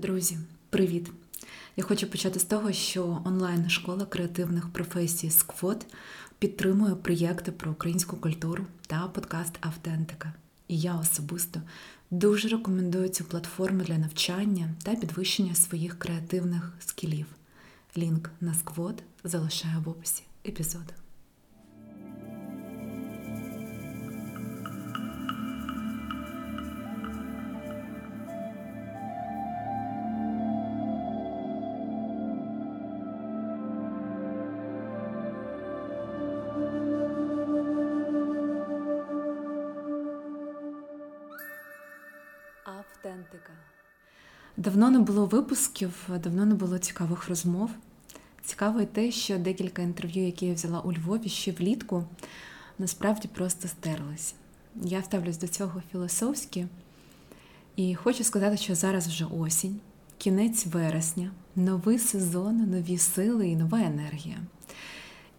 Друзі, привіт! Я хочу почати з того, що онлайн-школа креативних професій Сквот підтримує проєкти про українську культуру та подкаст Автентика. І я особисто дуже рекомендую цю платформу для навчання та підвищення своїх креативних скілів. Лінк на сквот залишаю в описі епізоду. Не було випусків, давно не було цікавих розмов. Цікаво й те, що декілька інтерв'ю, які я взяла у Львові ще влітку, насправді просто стерлись. Я ставлюсь до цього філософськи і хочу сказати, що зараз вже осінь, кінець вересня, новий сезон, нові сили і нова енергія.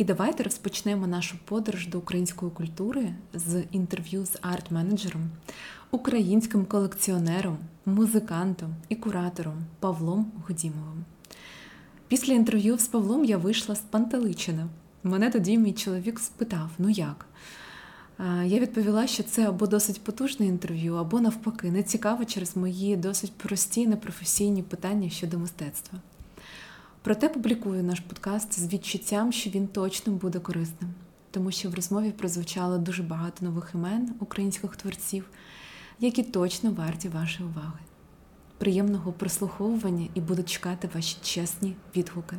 І давайте розпочнемо нашу подорож до української культури з інтерв'ю з арт-менеджером, українським колекціонером, музикантом і куратором Павлом Годімовим. Після інтерв'ю з Павлом я вийшла з Пантеличина. Мене тоді мій чоловік спитав: ну як? Я відповіла, що це або досить потужне інтерв'ю, або навпаки, не цікаво через мої досить прості непрофесійні питання щодо мистецтва. Проте публікую наш подкаст з відчуттям, що він точно буде корисним, тому що в розмові прозвучало дуже багато нових імен українських творців, які точно варті вашої уваги. Приємного прослуховування і буду чекати ваші чесні відгуки.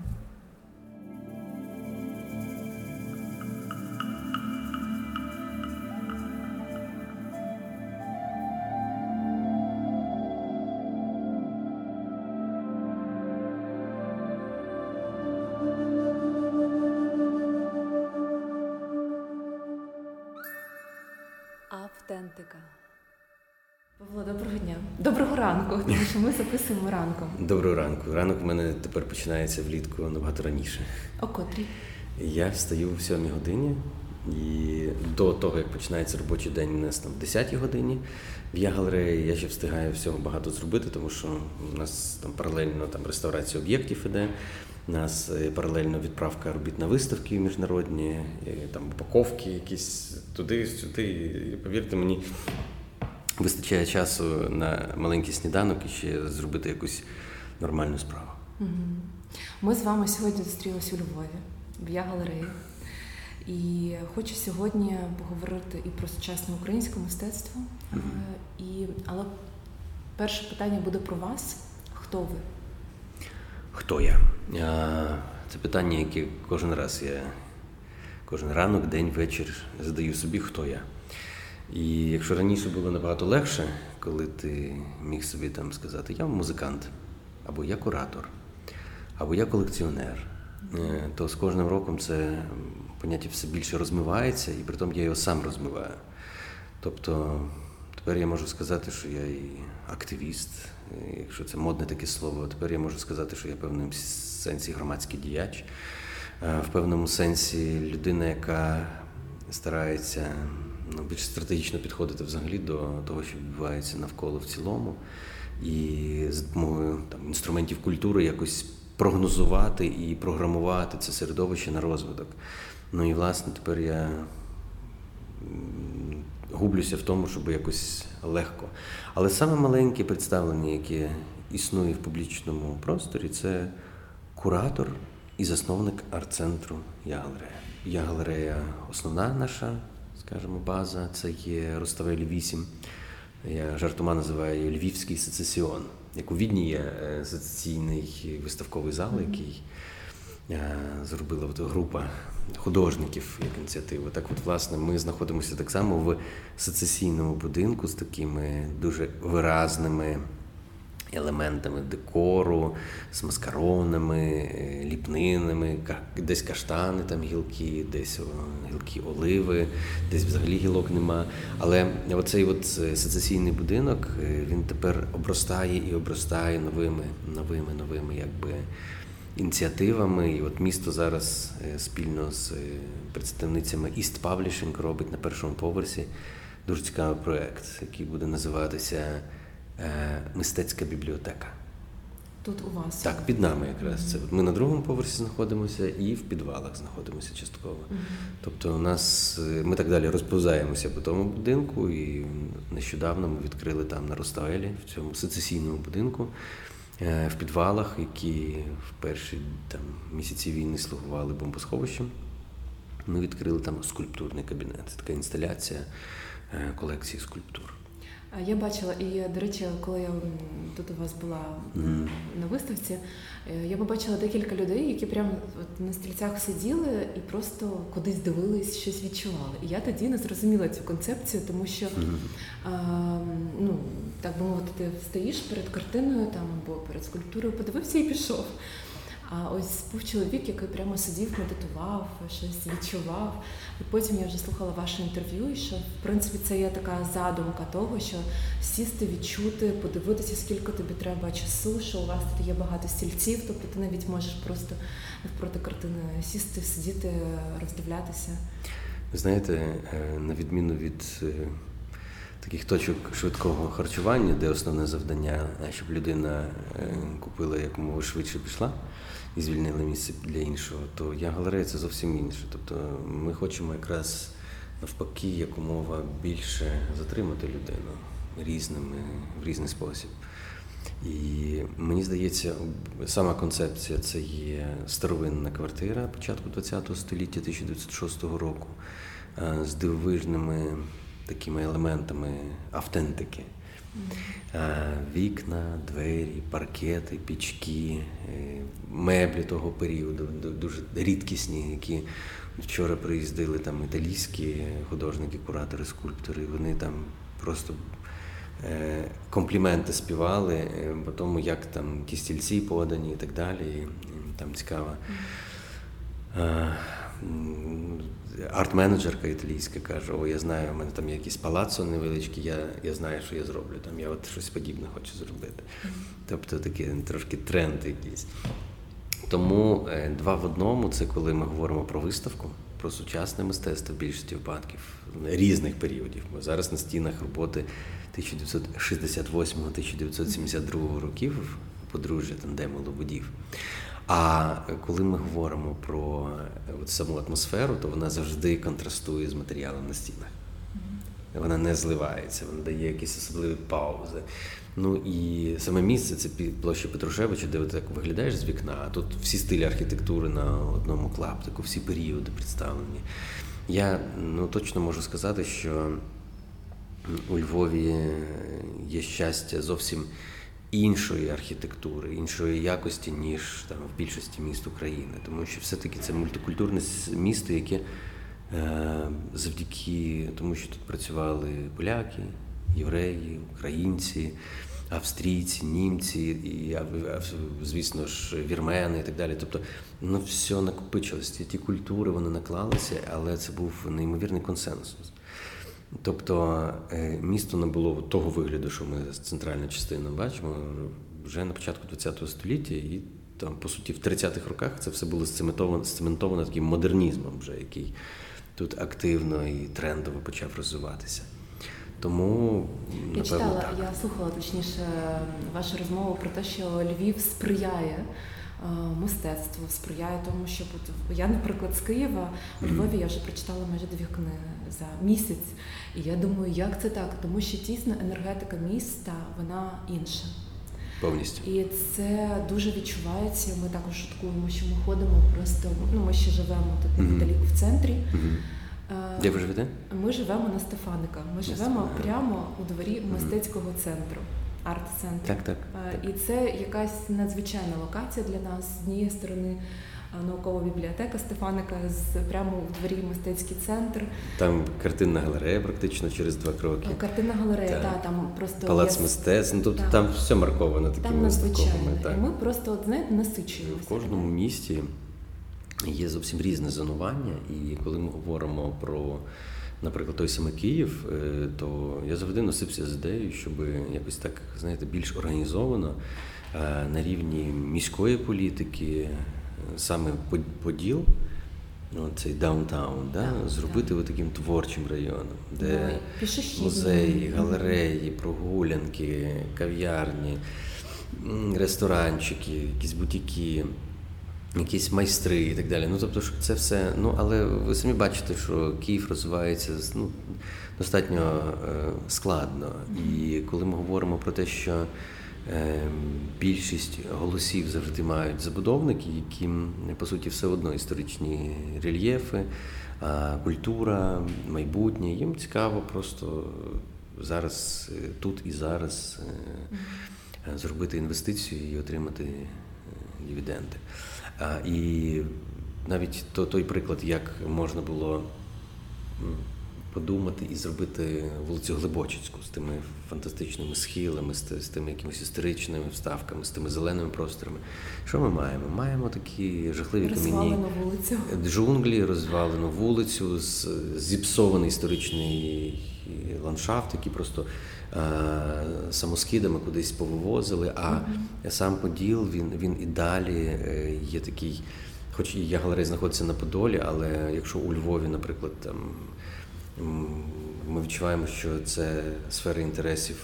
Доброго дня. Доброго ранку, тому що ми записуємо ранком. Доброго ранку. Ранок в мене тепер починається влітку набагато раніше. О котрій? Я встаю в 7 годині, і до того, як починається робочий день, у нас там в 10 годині в Я-галереї я ще встигаю всього багато зробити, тому що у нас там паралельно там реставрація об'єктів іде. У нас е, паралельно відправка робіт на виставки міжнародні, там упаковки якісь туди-сюди. І Повірте мені, вистачає часу на маленький сніданок і ще зробити якусь нормальну справу. Ми з вами сьогодні зустрілися у Львові в Я-галереї. І хочу сьогодні поговорити і про сучасне українське мистецтво. Mm-hmm. І, Але перше питання буде про вас. Хто ви? Хто я? Це питання, яке кожен раз я кожен ранок, день, вечір задаю собі, хто я. І якщо раніше було набагато легше, коли ти міг собі там сказати, я музикант, або я куратор, або я колекціонер, е, то з кожним роком це поняття все більше розмивається, і при тому я його сам розмиваю. Тобто тепер я можу сказати, що я і активіст, якщо це модне таке слово, тепер я можу сказати, що я в певному сенсі громадський діяч, е, в певному сенсі людина, яка старається більш стратегічно підходити взагалі до того, що відбувається навколо в цілому, і з допомогою там, інструментів культури якось прогнозувати і програмувати це середовище на розвиток. Ну і власне тепер я гублюся в тому, щоб якось легко. Але саме маленьке представлення, яке існує в публічному просторі, це куратор і засновник арт-центру Я-галерея. Я-галерея основна наша, скажімо, база, це є Роставелі 8. Я жартома називаю Львівський сецесіон. Як у Відні є е, сецесійний виставковий зал, який е, зробила група художників як ініціативу. Так, от, власне, ми знаходимося так само в сецесійному будинку з такими дуже виразними елементами декору, з маскаронами, е, ліпнинами, десь каштани, там гілки, десь гілки оливи, десь взагалі гілок нема. Але оцей от сецесійний будинок е, він тепер обростає і обростає новими, новими, новими, якби ініціативами. І от місто зараз е, спільно з е, представницями East Publishing робить на першому поверсі дуже цікавий проєкт, який буде називатися е, Мистецька бібліотека. Тут у вас так, під нами якраз це. Ми на другому поверсі знаходимося і в підвалах знаходимося частково. Тобто, у нас е, ми так далі розповзаємося по тому будинку, і нещодавно ми відкрили там на Ростаелі, в цьому сецесійному будинку, е, в підвалах, які в перші там місяці війни слугували бомбосховищем. Ми відкрили там скульптурний кабінет. Це така інсталяція е, колекції скульптур. Я бачила, і до речі, коли я тут у вас була mm. на виставці, е, я побачила декілька людей, які прямо на стільцях сиділи і просто кудись дивились, щось відчували. І я тоді не зрозуміла цю концепцію, тому що mm. ну так би мовити, ти стоїш перед картиною там або перед скульптурою, подивився і пішов. А ось був чоловік, який прямо сидів, медитував, щось відчував. І потім я вже слухала ваше інтерв'ю, і що в принципі це є така задумка того, що сісти, відчути, подивитися, скільки тобі треба часу, що у вас тут є багато стільців, тобто ти навіть можеш просто навпроти картини сісти, сидіти, роздивлятися. Ви знаєте, е, на відміну від е, таких точок швидкого харчування, де основне завдання, щоб людина е, купила якомога швидше пішла і звільнили місце для іншого, то я галерея це зовсім інше. Тобто ми хочемо якраз навпаки якомога більше затримати людину різними в різний спосіб. І мені здається, сама концепція це є старовинна квартира початку ХХ століття 1906 року з дивовижними такими елементами автентики. Вікна, двері, паркети, пічки, е, меблі того періоду, дуже рідкісні, які вчора приїздили там італійські художники, куратори, скульптори. Вони там просто е, компліменти співали е, по тому, як там ті стільці подані і так далі. Там цікаво арт-менеджерка італійська каже: О, я знаю, у мене там є якісь палацо невеличкі, я я знаю, що я зроблю. Там Я от щось подібне хочу зробити. Тобто такий трошки тренд якийсь. Тому е, два в одному це коли ми говоримо про виставку, про сучасне мистецтво в більшості випадків різних періодів. Ми зараз на стінах роботи 1968-1972 років подружжя тандему Лободів. А коли ми говоримо про е, от саму атмосферу, то вона завжди контрастує з матеріалом на стінах. Вона не зливається, вона дає якісь особливі паузи. Ну і саме місце це площа Петрушевича, де так виглядаєш з вікна, а тут всі стилі архітектури на одному клаптику, всі періоди представлені. Я ну, точно можу сказати, що у Львові є щастя зовсім іншої архітектури, іншої якості, ніж там в більшості міст України, тому що все-таки це мультикультурне місто, яке е, завдяки тому, що тут працювали поляки, євреї, українці. Австрійці, німці, і звісно ж, вірмени і так далі. Тобто, ну все накопичилось. Ті культури вони наклалися, але це був неймовірний консенсус. Тобто е, місто не було того вигляду, що ми з центральної частини бачимо вже на початку ХХ століття, і там, по суті, в 30-х роках це все було сцементовано, сцементовано таким модернізмом, вже який тут активно і трендово почав розвиватися. Тому напевно, я читала, так. я слухала точніше вашу розмову про те, що Львів сприяє мистецтву, сприяє тому, от я, наприклад, з Києва у Львові я вже прочитала майже дві книги за місяць. І я думаю, як це так? Тому що тісно енергетика міста вона інша. Повністю. І це дуже відчувається. Ми також шуткуємо, що ми ходимо просто. Ну, ми ще живемо тут неподалік в центрі. Де ви живете? Ми живемо на Стефаника. Ми живемо прямо у дворі мистецького центру арт-центр. Так, так, так. І це якась надзвичайна локація для нас з однієї сторони. Наукова бібліотека Стефаника з прямо в дворі мистецький центр. Там картинна галерея, практично через два кроки. Картинна галерея, так, та, там просто палац є... мистецтв. Ну тобто там все марковано такими Там надзвичайно. Так. І ми просто от, знаєте, насичуємося. В кожному місті є зовсім різне зонування, і коли ми говоримо про наприклад, той самий Київ, е, то я завжди носився з ідеєю, щоб якось так, знаєте, більш організовано е, на рівні міської політики, е, саме Поділ. Ну, цей downtown, да, да, зробити да. таким творчим районом, де ну, музеї, галереї, прогулянки, кав'ярні. ресторанчики, якісь бутіки, якісь майстри і так далі. Ну тобто, це все. Ну але ви самі бачите, що Київ розвивається ну, достатньо е, складно. І коли ми говоримо про те, що е, більшість голосів завжди мають забудовники, яким по суті все одно історичні рельєфи, культура, майбутнє. Їм цікаво просто зараз, е, тут і зараз зробити інвестицію і отримати дивіденди. І навіть той приклад, як можна було подумати і зробити вулицю Глибочицьку з тими фантастичними схилами, з тими якимись історичними вставками, з тими зеленими просторами. Що ми маємо? Маємо такі жахливі камінні вулицю. джунглі, розвалену вулицю, зіпсований історичний ландшафт, який просто самоскидами кудись повивозили. А mm-hmm. сам Поділ він він і далі е, є такий, хоч і я галерея знаходиться на Подолі, але якщо у Львові, наприклад, там ми відчуваємо, що це сфера інтересів,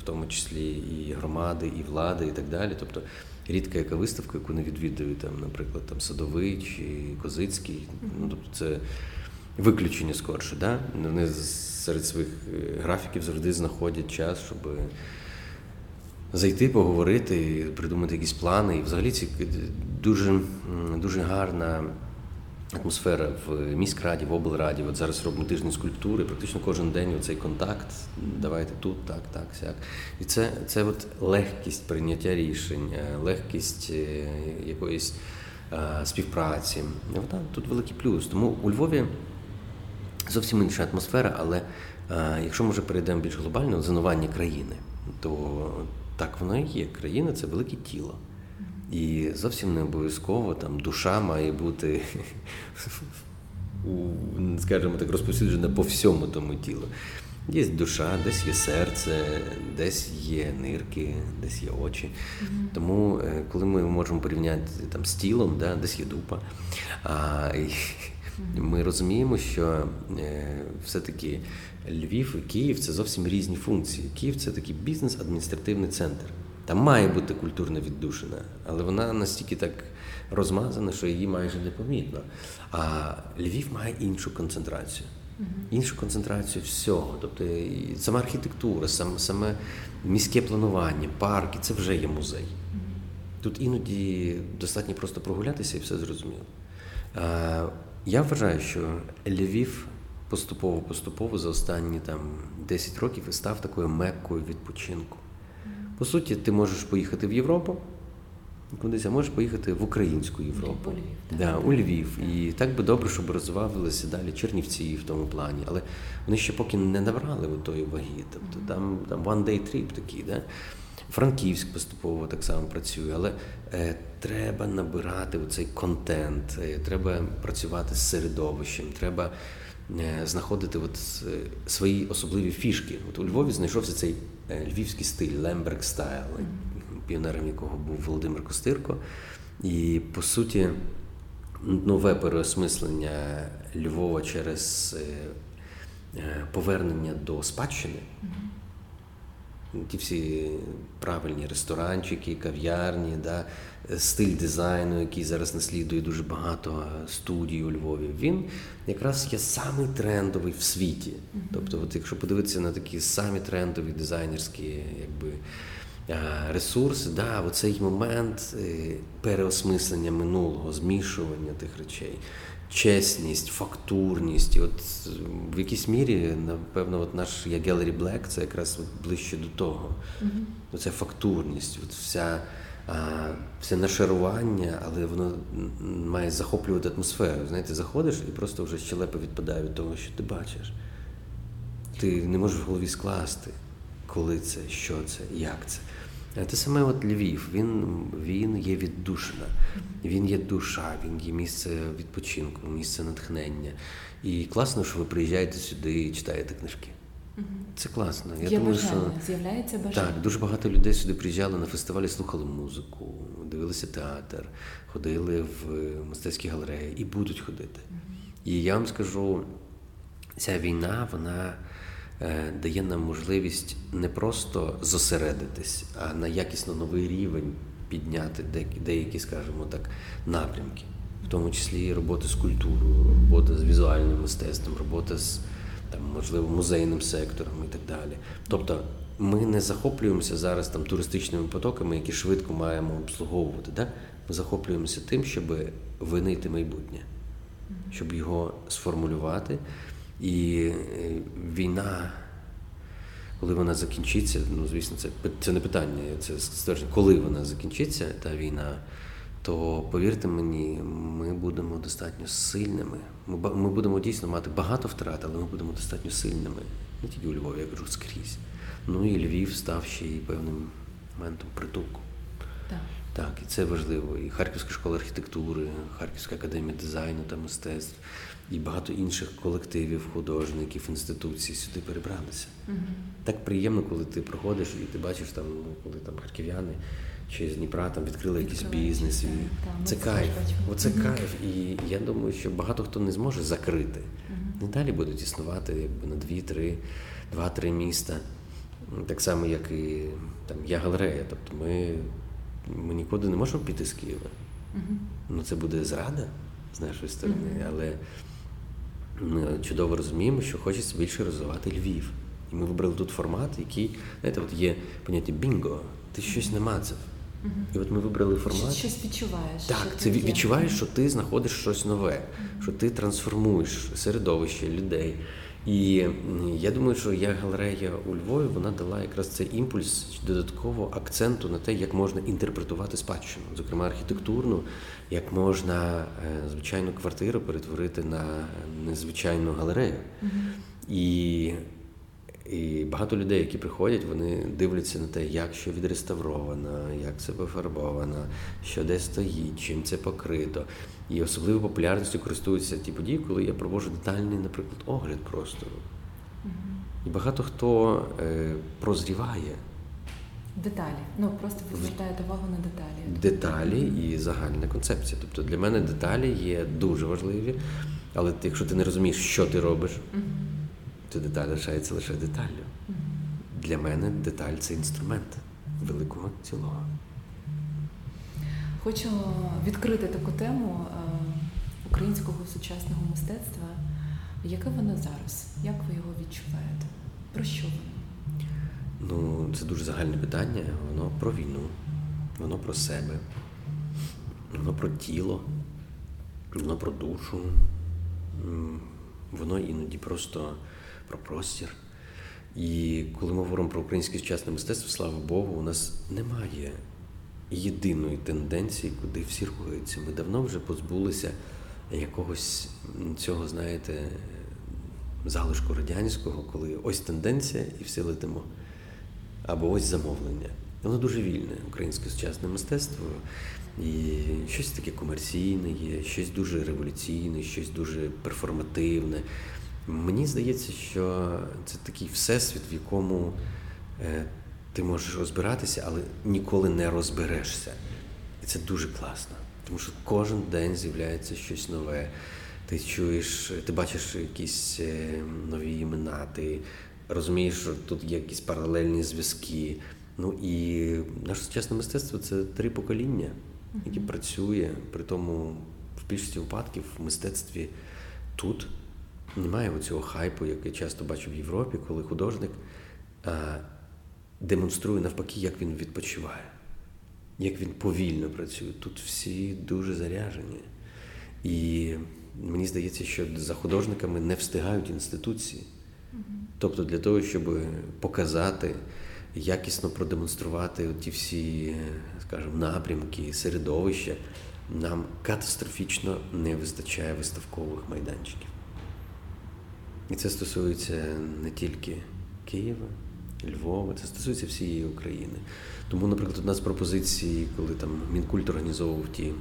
в тому числі і громади, і влади, і так далі. Тобто рідка яка виставка, яку не відвідує там, наприклад, там Садовий чи Козицький. Ну тобто це виключення скорше. Да? Вони серед своїх е, графіків завжди знаходять час, щоб зайти, поговорити, придумати якісь плани. І взагалі це дуже, дуже гарна атмосфера в міськраді, в облраді. От зараз робимо тиждень скульптури, практично кожен день цей контакт. Давайте тут, так, так, сяк. І це це от легкість прийняття рішень, е, легкість е, якоїсь співпраці. Вона тут великий плюс. Тому у Львові зовсім інша атмосфера, але якщо ми вже перейдемо більш глобально, зонування країни, то так воно і є. Країна це велике тіло. І зовсім не обов'язково там душа має бути, скажімо так, розповсюджена по всьому тому тілу. Є душа, десь є серце, десь є нирки, десь є очі. Mm-hmm. Тому, е, коли ми можемо порівняти там з тілом, да, десь є дупа. А, і Ми розуміємо, що е, все-таки Львів і Київ це зовсім різні функції. Київ це такий бізнес-адміністративний центр. Там має бути культурна віддушина, але вона настільки так розмазана, що її майже непомітно. А Львів має іншу концентрацію. Іншу концентрацію всього, тобто сама архітектура, саме, саме міське планування, парки це вже є музей. Тут іноді достатньо просто прогулятися і все зрозуміло. Я вважаю, що Львів поступово-поступово за останні там 10 років і став такою меккою відпочинку. По суті, ти можеш поїхати в Європу, кудись, а можеш поїхати в українську Європу. У Львів, да, у Львів. І так би добре, щоб розвивалися далі Чернівці в тому плані. Але вони ще поки не набрали тої ваги. Тобто там там one day trip такий, да? Франківськ поступово так само працює, але е, треба набирати цей контент, е, треба працювати з середовищем, треба е, знаходити от, е, свої особливі фішки. От у Львові знайшовся цей львівський стиль, Лемберг стайл, піонером якого був Володимир Костирко. І по суті, нове переосмислення Львова через повернення до спадщини ті всі правильні ресторанчики, кав'ярні, да, стиль дизайну, який зараз наслідує дуже багато студій у Львові, він якраз є самий трендовий в світі. Тобто, от якщо подивитися на такі самі трендові дизайнерські якби, ресурси, да, оцей момент е, переосмислення минулого, змішування тих речей чесність, фактурність. І от в якійсь мірі, напевно, от наш я Gallery Black це якраз от ближче до того. Mm-hmm. Оця фактурність, от вся. А, все нашарування, але воно має захоплювати атмосферу. Знаєте, заходиш і просто вже щелепа відпадає від того, що ти бачиш. Ти не можеш в голові скласти, коли це, що це, як це. Те саме от Львів, він він є віддушина, він є душа, він є місце відпочинку, місце натхнення. І класно, що ви приїжджаєте сюди і читаєте книжки. Це класно. Я є думаю, бажання, що з'являється бажання. Так, дуже багато людей сюди приїжджали на фестивалі, слухали музику, дивилися театр, ходили в мистецькі галереї і будуть ходити. І я вам скажу, ця війна, вона е, дає нам можливість не просто зосередитись, а на якісно новий рівень підняти деякі, скажімо так, напрямки, в тому числі і робота з культурою, робота з візуальним мистецтвом, робота з там, можливо, музейним сектором і так далі. Тобто ми не захоплюємося зараз там туристичними потоками, які швидко маємо обслуговувати. Да? Ми захоплюємося тим, щоб винайти майбутнє, щоб його сформулювати. І е, війна, коли вона закінчиться, ну звісно, це це не питання, це ствердження, коли вона закінчиться, та війна, то повірте мені, ми будемо достатньо сильними. Ми ми будемо дійсно мати багато втрат, але ми будемо достатньо сильними. Не тільки у Львові, я кажу скрізь. Ну і Львів став ще й певним моментом притулку. Так. Так, і це важливо. І Харківська школа архітектури, Харківська академія дизайну та мистецтв, і багато інших колективів, художників, інституцій сюди перебралися. Угу. Так приємно, коли ти проходиш і ти бачиш там, ну, коли там харків'яни чи з Дніпра там відкрили якийсь бізнес. І так, Це кайф. Оце угу. кайф. І я думаю, що багато хто не зможе закрити. Угу. Не далі будуть існувати якби на дві-три, два-три міста. Так само, як і там я галерея. Тобто ми ми нікуди не можемо піти з Києва. Uh-huh. Ну це буде зрада з нашої сторони, uh-huh. але чудово розуміємо, що хочеться більше розвивати Львів. І ми вибрали тут формат, який, знаєте, от є поняття бінго, ти щось намацав. Uh-huh. І от ми вибрали формат. Щось відчуваєш. Так, це відчуваєш, що ти знаходиш щось нове, що ти трансформуєш середовище людей. І я думаю, що як галерея у Львові вона дала якраз цей імпульс додатково акценту на те, як можна інтерпретувати спадщину, зокрема архітектурну, як можна е, звичайну квартиру перетворити на незвичайну галерею. Mm-hmm. І і багато людей, які приходять, вони дивляться на те, як що відреставровано, як це пофарбовано, що де стоїть, чим це покрито. І особливо популярністю користуються ті події, коли я проводжу детальний, наприклад, огляд простору. І багато хто е, прозріває. Деталі. Ну просто ви звертаєте увагу на деталі. Деталі і загальна концепція. Тобто для мене деталі є дуже важливі, але якщо ти не розумієш, що ти робиш, то деталь лишається лише деталлю. Для мене деталь це інструмент великого цілого. Хочу відкрити таку тему е, українського сучасного мистецтва. Яке воно зараз? Як ви його відчуваєте? Про що воно? Ну, це дуже загальне питання. Воно про війну, воно про себе, воно про тіло, воно про душу. Воно іноді просто про простір. І коли ми говоримо про українське сучасне мистецтво, слава Богу, у нас немає єдиної тенденції, куди всі рухаються. Ми давно вже позбулися якогось цього, знаєте, залишку радянського, коли ось тенденція і всі летимо. Або ось замовлення. Воно дуже вільне, українське сучасне мистецтво. І щось таке комерційне є, щось дуже революційне, щось дуже перформативне. Мені здається, що це такий всесвіт, в якому е, ти можеш розбиратися, але ніколи не розберешся. І це дуже класно. Тому що кожен день з'являється щось нове. Ти чуєш, ти бачиш якісь е, нові імена, ти розумієш, що тут є якісь паралельні зв'язки. Ну і наше сучасне мистецтво це три покоління, які працює. При тому в більшості випадків в мистецтві тут немає цього хайпу, який я часто бачу в Європі, коли художник демонструє навпаки, як він відпочиває, як він повільно працює. Тут всі дуже заряжені. І мені здається, що за художниками не встигають інституції. Тобто для того, щоб показати, якісно продемонструвати ті всі, скажімо, напрямки, середовища, нам катастрофічно не вистачає виставкових майданчиків. І це стосується не тільки Києва, Львова, це стосується всієї України. Тому, наприклад, одна з пропозицій, коли там Мінкульт організовував ті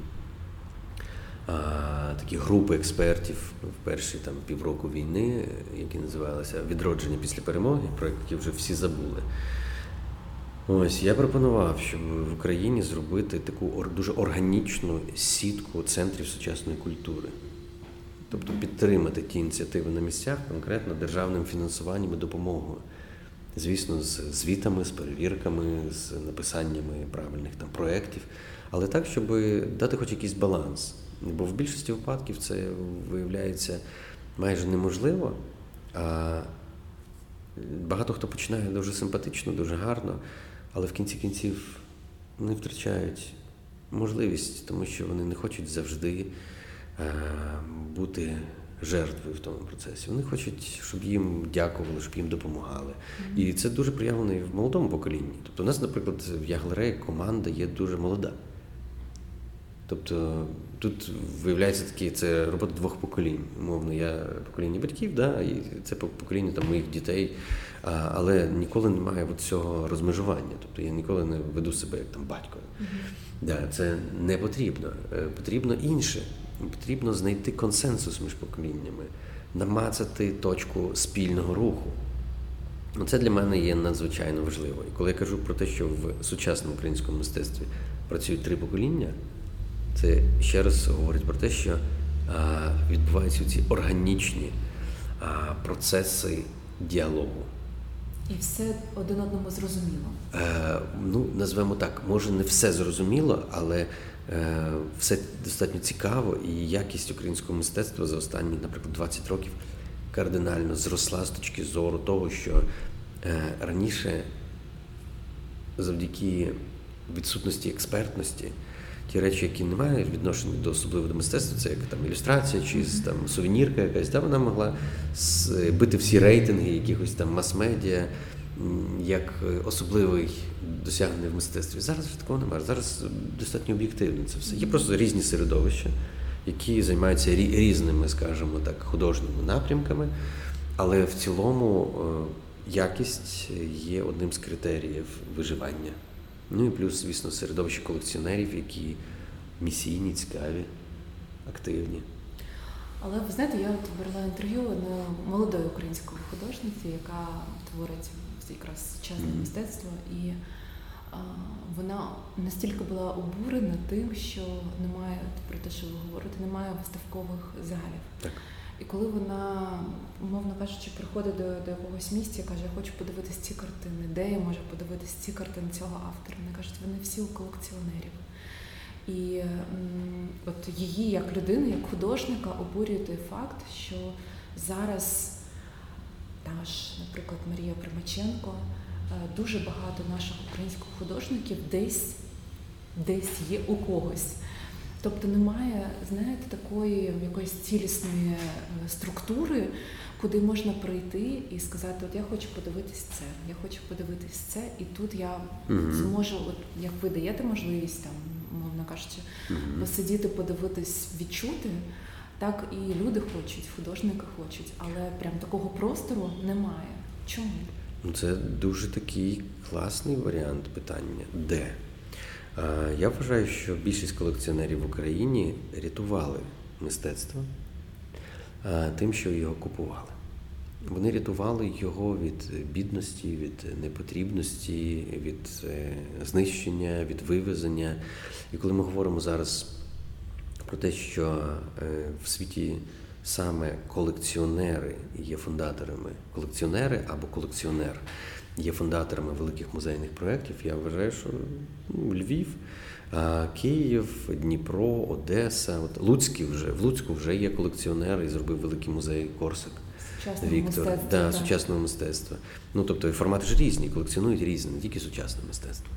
а, такі групи експертів в перші там півроку війни, які називалися Відродження після перемоги, про які вже всі забули. Ось я пропонував, щоб в Україні зробити таку дуже органічну сітку центрів сучасної культури тобто підтримати ті ініціативи на місцях конкретно державним фінансуванням і допомогою. Звісно, з звітами, з перевірками, з написаннями правильних там проєктів, але так, щоб дати хоч якийсь баланс. Бо в більшості випадків це виявляється майже неможливо. А багато хто починає дуже симпатично, дуже гарно, але в кінці кінців не втрачають можливість, тому що вони не хочуть завжди е, бути жертвою в тому процесі. Вони хочуть, щоб їм дякували, щоб їм допомагали. І це дуже проявлено і в молодому поколінні. Тобто, у нас, наприклад, в Яглереї команда є дуже молода. Тобто тут виявляється такі, це робота двох поколінь. Умовно, я покоління батьків, да, і це покоління там, моїх дітей, а, але ніколи немає от цього розмежування. Тобто я ніколи не веду себе як там батько. Mm-hmm. Да, Це не потрібно. Е, потрібно інше. Потрібно знайти консенсус між поколіннями, намацати точку спільного руху. Це для мене є надзвичайно важливо. І коли я кажу про те, що в сучасному українському мистецтві працюють три покоління. Це ще раз говорить про те, що відбуваються ці органічні процеси діалогу. І все один одному зрозуміло. Е, Ну, назвемо так, може не все зрозуміло, але все достатньо цікаво, і якість українського мистецтва за останні, наприклад, 20 років кардинально зросла з точки зору того, що е, раніше завдяки відсутності експертності ті речі, які не мають відношення до особливого мистецтва, це як там ілюстрація чи там сувенірка якась, да, вона могла бити всі рейтинги якихось там мас-медіа як особливий досягнення в мистецтві. Зараз вже такого немає. Зараз достатньо об'єктивно це все. Є просто різні середовища, які займаються різними, скажімо так, художніми напрямками, але в цілому е, якість є одним з критеріїв виживання. Ну і плюс, звісно, середовище колекціонерів, які місійні, цікаві, активні. Але ви знаєте, я от брала інтерв'ю на молодої української художниці, яка творить якраз сучасне mm-hmm. мистецтво, і а, вона настільки була обурена тим, що немає про те, що ви говорите, немає виставкових залів. Так. І коли вона, умовно кажучи, приходить до до якогось місця, каже, я хочу подивитись ці картини, де я можу подивитись ці картини цього автора. Вони кажуть, вони всі у колекціонерів. І м, от її як людини, як художника, обурює той факт, що зараз та ж, наприклад, Марія Примаченко, е, дуже багато наших українських художників десь десь є у когось. Тобто немає, знаєте, такої якоїсь цілісної е, структури, куди можна прийти і сказати, от я хочу подивитись це, я хочу подивитись це, і тут я зможу, от як ви даєте можливість там, мовно кажучи, посидіти, подивитись, відчути. Так і люди хочуть, художники хочуть, але прям такого простору немає. Чому? Ну, це дуже такий класний варіант питання. Де? Я вважаю, що більшість колекціонерів в Україні рятували мистецтво тим, що його купували. Вони рятували його від бідності, від непотрібності, від е, знищення, від вивезення. І коли ми говоримо зараз про те, що е, в світі саме колекціонери є фундаторами, колекціонери або колекціонер є фундаторами великих музейних проєктів. Я вважаю, що ну, Львів, Київ, Дніпро, Одеса, от Луцький вже в Луцьку вже є колекціонер і зробив великий музей Корсак. Віктор, да, сучасного мистецтва. Ну тобто і формати ж різні, колекціонують різні, не тільки сучасне мистецтво.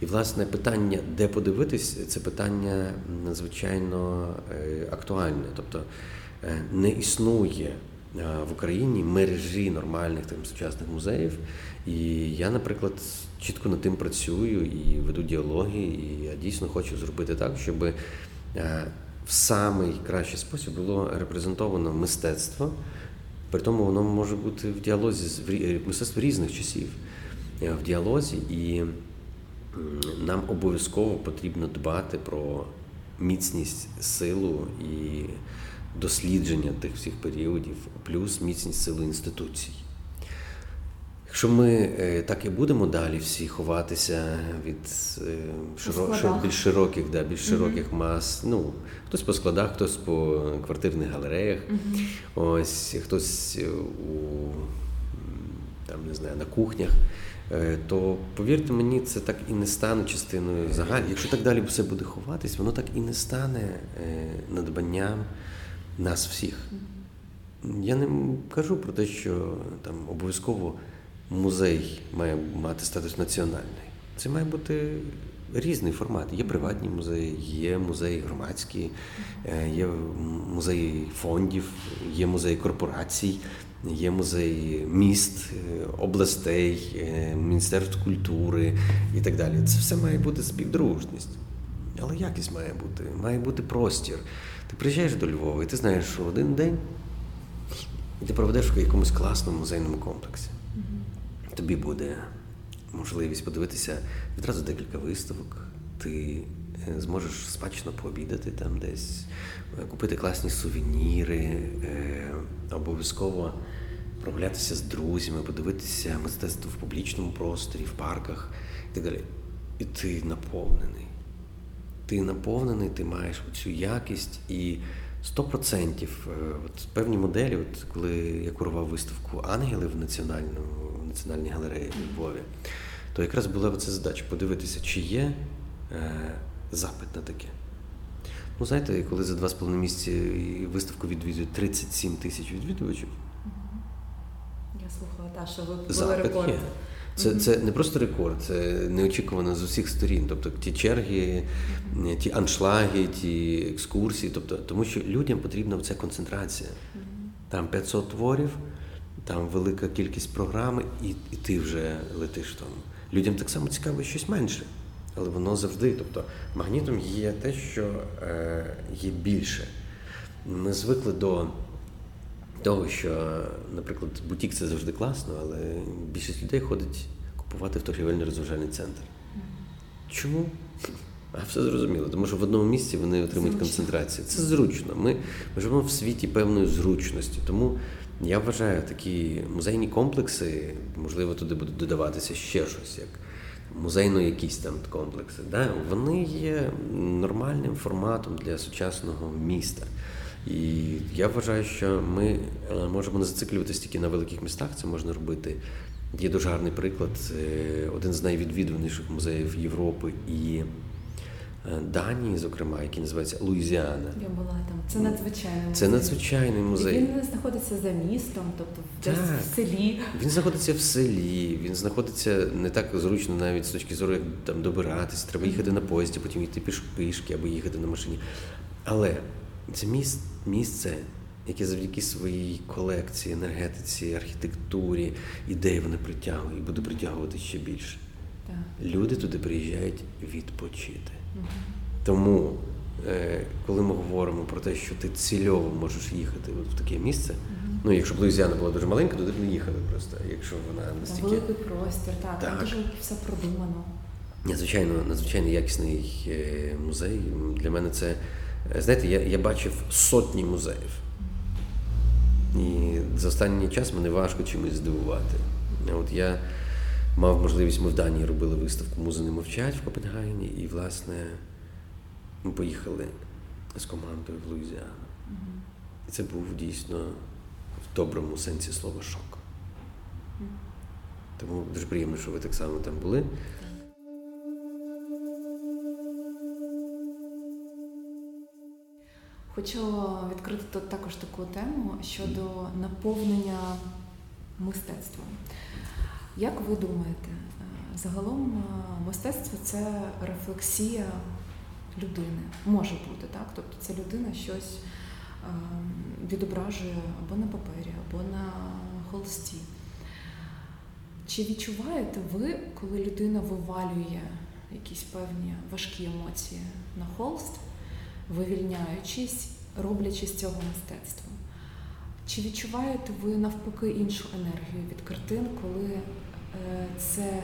І, власне, питання, де подивитись, це питання надзвичайно е, актуальне. Тобто е, не існує в Україні мережі нормальних там, сучасних музеїв. І я, наприклад, чітко над тим працюю і веду діалоги, і я дійсно хочу зробити так, щоб е, в самий кращий спосіб було репрезентовано мистецтво. При тому воно може бути в діалозі з мистецтво різних часів е, в діалозі, і нам обов'язково потрібно дбати про міцність силу і дослідження тих всіх періодів, плюс міцність сили інституцій. Якщо ми е, так і будемо далі всі ховатися від е, широ, більш широких, да, більш широких mm-hmm. мас, ну хтось по складах, хтось по квартирних галереях, mm-hmm. ось хтось у там не знаю на кухнях. Е, то повірте мені, це так і не стане частиною загальної. Якщо так далі все буде ховатись, воно так і не стане надбанням нас всіх. Я не кажу про те, що там обов'язково музей має мати статус національний. Це має бути різний формат. Є приватні музеї, є музеї громадські, е, є музеї фондів, є музеї корпорацій, є музеї міст, е, областей, е, міністерств культури і так далі. Це все має бути співдружність. Але якість має бути, має бути простір. Ти приїжджаєш до Львова, і ти знаєш, що один день ти проведеш в якомусь класному музейному комплексі тобі буде можливість подивитися відразу декілька виставок. Ти е, зможеш смачно пообідати там десь, купити класні сувеніри, обов'язково прогулятися з друзями, подивитися мистецтво в публічному просторі, в парках і так далі. І ти наповнений. Ти наповнений, ти маєш цю якість і 100% от певні моделі, от коли я курував виставку Ангели в національному Національній галереї в Львові, то якраз була ця задача подивитися, чи є е, запит на таке. Ну, знаєте, коли за два з половиною місяці виставку відвідують 37 тисяч відвідувачів. Слухала, та, що ви були запит рекорд. Є. Це це не просто рекорд, це неочікувано з усіх сторін. Тобто ті черги, ті аншлаги, ті екскурсії. Тобто, Тому що людям потрібна ця концентрація. Там 500 творів там велика кількість програми, і і ти вже летиш там. Людям так само цікаво щось менше, але воно завжди. Тобто магнітом є те, що е, є більше. Ми звикли до того, що, наприклад, бутік це завжди класно, але більшість людей ходить купувати в торгівельно розважальний центр. Чому? А все зрозуміло, тому що в одному місці вони отримують зручно. концентрацію. Це зручно. Ми, ми живемо в світі певної зручності. Тому я вважаю такі музейні комплекси, можливо, туди буде додаватися ще щось, як музейно якісь там комплекси. Да? Вони є нормальним форматом для сучасного міста. І я вважаю, що ми е, можемо не зациклюватися тільки на великих містах, це можна робити. Є дуже гарний приклад, один з найвідвідуваніших музеїв Європи і Е, Данії, зокрема, який називається Луїзіана. Я була там. Це надзвичайний музей. Це надзвичайний музей. І Він знаходиться за містом, тобто десь в селі. Він знаходиться в селі, він знаходиться не так зручно навіть з точки зору, як там добиратися. Треба їхати на поїзді, потім йти пішки або їхати на машині. Але це місце, яке завдяки своїй колекції, енергетиці, архітектурі, ідеї вони притягує і буде притягувати ще більше. Так. Люди туди приїжджають відпочити. Тому, е, коли ми говоримо про те, що ти цільово можеш їхати от в таке місце, ну якщо б Луїзіана була дуже маленька, то ти б не їхали просто. Якщо вона настільки великий простір, так, так. там дуже все продумано. Надзвичайно, надзвичайно якісний е, музей. Для мене це знаєте, я, я бачив сотні музеїв. І за останній час мене важко чимось здивувати. От я мав можливість, ми в Данії робили виставку Музи не мовчать в Копенгагені, і, власне, ми поїхали з командою в Луїзіану. І це був дійсно в доброму сенсі слова шок. Тому дуже приємно, що ви так само там були. Хочу відкрити тут також таку тему щодо наповнення мистецтвом. Як ви думаєте, е, загалом е, мистецтво це рефлексія людини? Може бути, так? Тобто ця людина щось е, відображує або на папері, або на холсті. Чи відчуваєте ви, коли людина вивалює якісь певні важкі емоції на холст, вивільняючись, роблячи з цього мистецтво? Чи відчуваєте ви навпаки іншу енергію від картин, коли Е, це,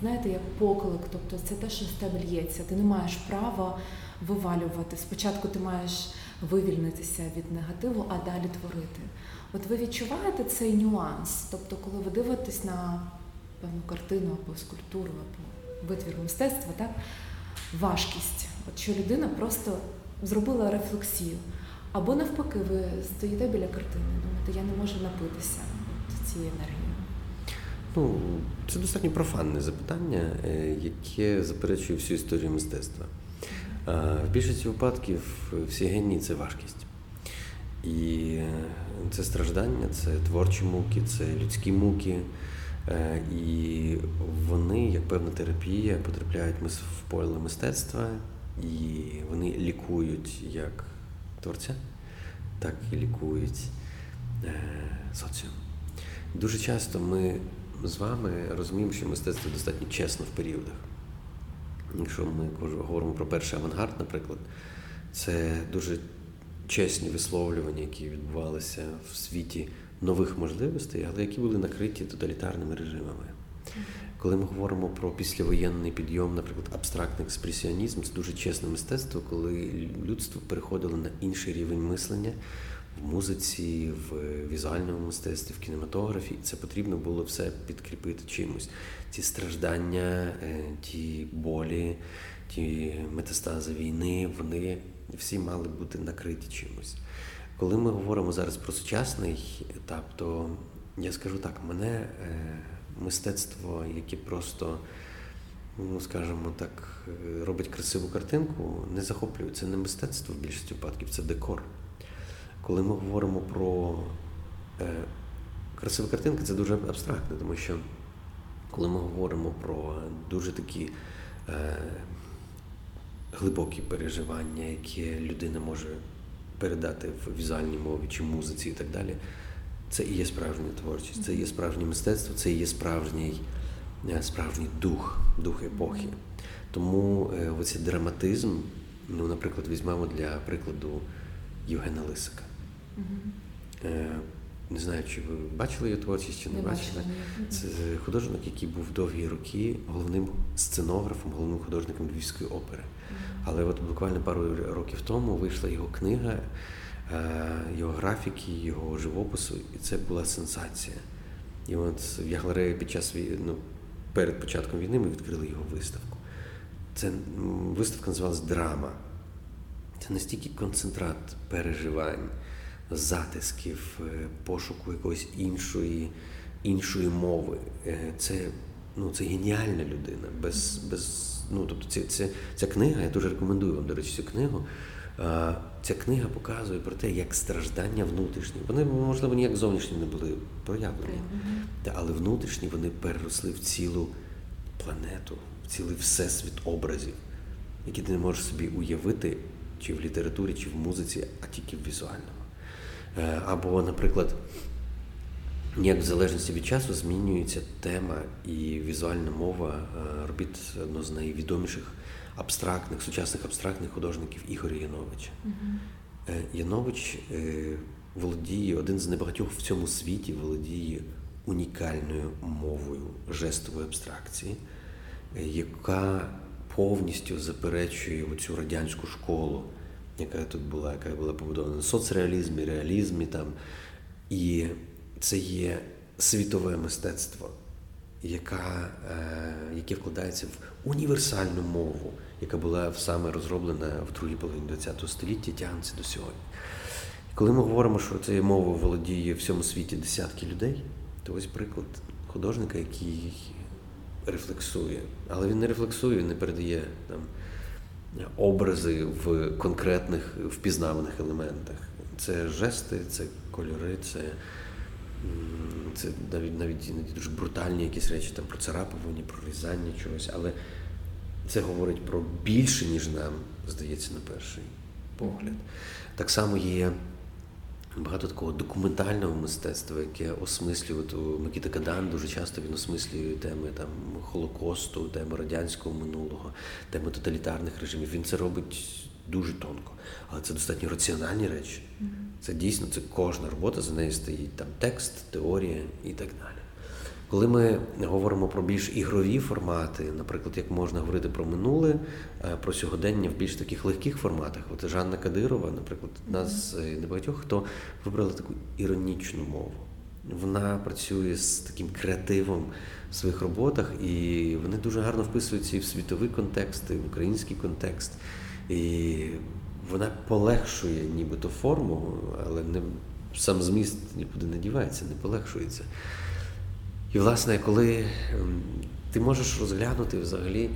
знаєте, як поклик, тобто це те, що з тебе лється. Ти не маєш права вивалювати. Спочатку ти маєш вивільнитися від негативу, а далі творити. От ви відчуваєте цей нюанс? Тобто, коли ви дивитесь на певну картину або скульптуру, або витвір мистецтва, так? важкість, от що людина просто зробила рефлексію. Або навпаки, ви стоїте біля картини, думаєте, я не можу напитися цієї енергії. Ну, це достатньо профанне запитання, е, яке заперечує всю історію мистецтва. В більшості випадків всі генії це важкість. І е, це страждання, це творчі муки, це людські муки. Е, і вони, як певна терапія, потрапляють в поле мистецтва, і вони лікують як творця, так і лікують соціум. Дуже часто ми з вами розуміємо, що мистецтво достатньо чесно в періодах. Якщо ми говоримо про перший авангард, наприклад, це дуже чесні висловлювання, які відбувалися в світі нових можливостей, але які були накриті тоталітарними режимами. Коли ми говоримо про післявоєнний підйом, наприклад, абстрактний експресіонізм, це дуже чесне мистецтво, коли людство переходило на інший рівень мислення, в музиці, в візуальному мистецтві, в кінематографі, і це потрібно було все підкріпити чимось. Ті страждання, е, ті болі, ті метастази війни, вони всі мали бути накриті чимось. Коли ми говоримо зараз про сучасний етап, то я скажу так, мене е, мистецтво, яке просто, ну скажімо так, робить красиву картинку, не захоплює. Це не мистецтво в більшості випадків, це декор. Коли ми говоримо про е, красиві картинки, це дуже абстрактно, тому що коли ми говоримо про дуже такі е, глибокі переживання, які людина може передати в візуальній мові чи музиці і так далі, це і є справжня творчість, це і є справжнє мистецтво, це і є справжній е, справжній дух, дух епохи. Тому е, оцей драматизм, ну, наприклад, візьмемо для прикладу Євгена Лисика. Е, не знаю, чи ви бачили його творчість, чи не, не бачили. Це художник, який був довгі роки головним сценографом, головним художником Львівської опери. Але от буквально пару років тому вийшла його книга, його графіки, його живопису, і це була сенсація. І от в Яглареї під час ну, перед початком війни ми відкрили його виставку. Це виставка називалась Драма. Це настільки концентрат переживань, затисків, е, пошуку якоїсь іншої іншої мови. Е, це ну, це геніальна людина. Без, без, ну, тобто це, це, Ця книга, я дуже рекомендую вам, до речі, цю книгу. Ця книга показує про те, як страждання внутрішні. Вони, можливо, ніяк зовнішні не були проявлені, mm-hmm. але внутрішні вони переросли в цілу планету, в цілий всесвіт образів, які ти не можеш собі уявити чи в літературі, чи в музиці, а тільки в візуальному. Е, або, наприклад, як в залежності від часу змінюється тема і візуальна мова е, робіт одного з найвідоміших абстрактних, сучасних абстрактних художників Ігоря Яновича. Uh-huh. Янович володіє один з небагатьох в цьому світі володіє унікальною мовою жестової абстракції, яка повністю заперечує цю радянську школу, яка тут була, яка була побудована на соцреалізмі, реалізмі там. І це є світове мистецтво, яка, е, яке вкладається в універсальну мову, яка була саме розроблена в другій половині ХХ століття, тягнеться до сьогодні. Коли ми говоримо, що цією мовою володіє в всьому світі десятки людей, то ось приклад художника, який рефлексує, але він не рефлексує, не передає там образи в конкретних впізнаваних елементах. Це жести, це кольори, це це навіть навіть іноді дуже брутальні якісь речі, там про царапування, про різання чогось, але це говорить про більше, ніж нам, здається, на перший погляд. Так само є багато такого документального мистецтва, яке осмислює от Микіта Кадан дуже часто він осмислює теми там Холокосту, теми радянського минулого, теми тоталітарних режимів. Він це робить дуже тонко, але це достатньо раціональні речі. Це дійсно це кожна робота, за нею стоїть там текст, теорія і так далі. Коли ми говоримо про більш ігрові формати, наприклад, як можна говорити про минуле, е, про сьогодення в більш таких легких форматах, от Жанна Кадирова, наприклад, нас е, небагатьох, хто вибрала таку іронічну мову. Вона працює з таким креативом в своїх роботах, і вони дуже гарно вписуються і в світовий контекст, і в український контекст. І вона полегшує нібито форму, але не сам зміст нікуди не дівається, не полегшується. І, власне, коли ем, ти можеш розглянути взагалі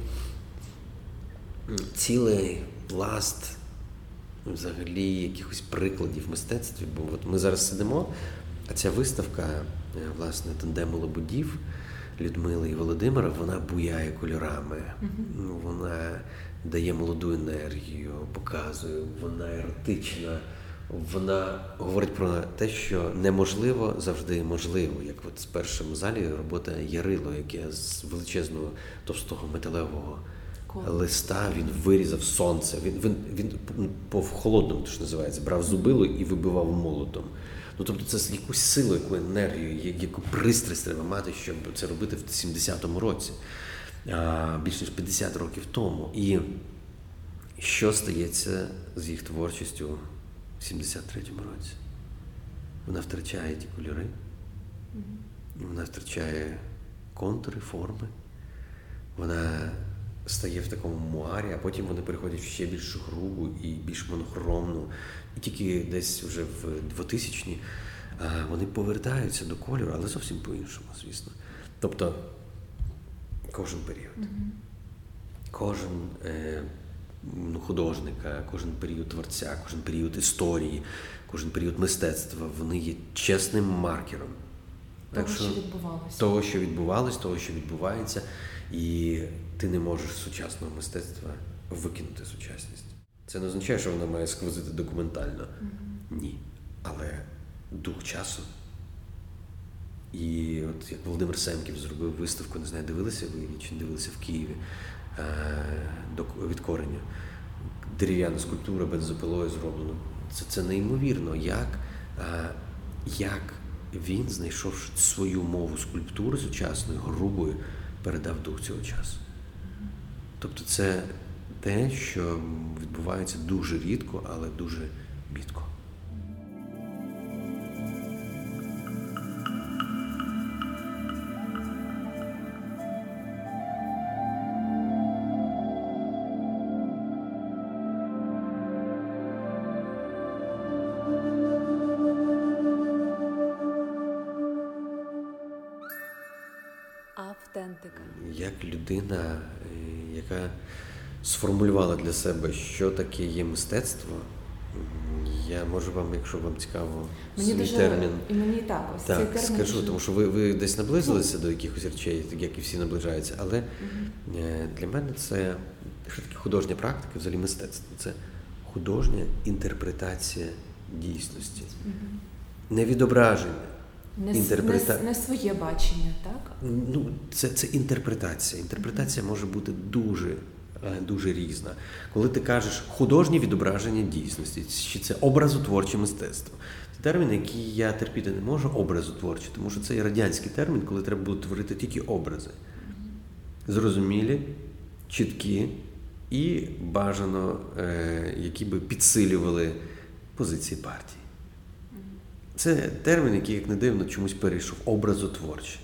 цілий пласт взагалі якихось прикладів в мистецтві, бо от ми зараз сидимо, а ця виставка, е, власне, тандему Лободів Людмили і Володимира, вона буяє кольорами, mm-hmm. вона дає молоду енергію, показує, вона еротична вона говорить про те, що неможливо завжди можливо, як от з першим залі робота Ярило, яке з величезного товстого металевого листа він вирізав сонце. Він він, він по холодному, то ж називається, брав зубило і вибивав молотом. Ну тобто, це якусь силу, яку енергію, яку пристрасть треба мати, щоб це робити в 70-му році, а, більш ніж 50 років тому. І що стається з їх творчістю? В 73-му році. Вона втрачає ті кольори, вона втрачає контури, форми, вона стає в такому муарі, а потім вони переходять в ще більш грубу і більш монохромну. І тільки десь вже в 2000-ні вони повертаються до кольору, але зовсім по-іншому, звісно. Тобто кожен період, кожен. Е, художника, кожен період творця, кожен період історії, кожен період мистецтва, вони є чесним маркером. Того, так, що, що відбувалося. Того, що відбувалось, того, що відбувається, і ти не можеш сучасного мистецтва викинути сучасність. Це не означає, що вона має сквозити документально. Mm-hmm. Ні. Але дух часу. І от як Володимир Семків зробив виставку, не знаю, дивилися ви чи не дивилися в Києві. Е, до відкорення. Дерев'яна скульптура бензопилою зроблена. Це це неймовірно, як е, як він, знайшов свою мову скульптури сучасної, грубою, передав дух цього часу. Тобто це те, що відбувається дуже рідко, але дуже мітко. Сформулювала для себе, що таке є мистецтво, я можу вам, якщо вам цікаво, мені дуже, термін. І мені так, ось так, цей термін. скажу, дуже... тому що ви ви десь наблизилися до якихось речей, так як і всі наближаються. Але угу. для мене це що таке художня практика, взагалі мистецтво. Це художня інтерпретація дійсності, угу. не відображення. Не, Інтерпрета... не, не своє бачення, так? Ну, це це інтерпретація. Інтерпретація може бути дуже дуже різна. Коли ти кажеш художнє відображення дійсності, чи це образотворче мистецтво. Це термін, який я терпіти не можу, образотворче, тому що це і радянський термін, коли треба було творити тільки образи. Зрозумілі, чіткі і бажано, е, які би підсилювали позиції партії. Це термін, який, як не дивно, чомусь перейшов образотворче.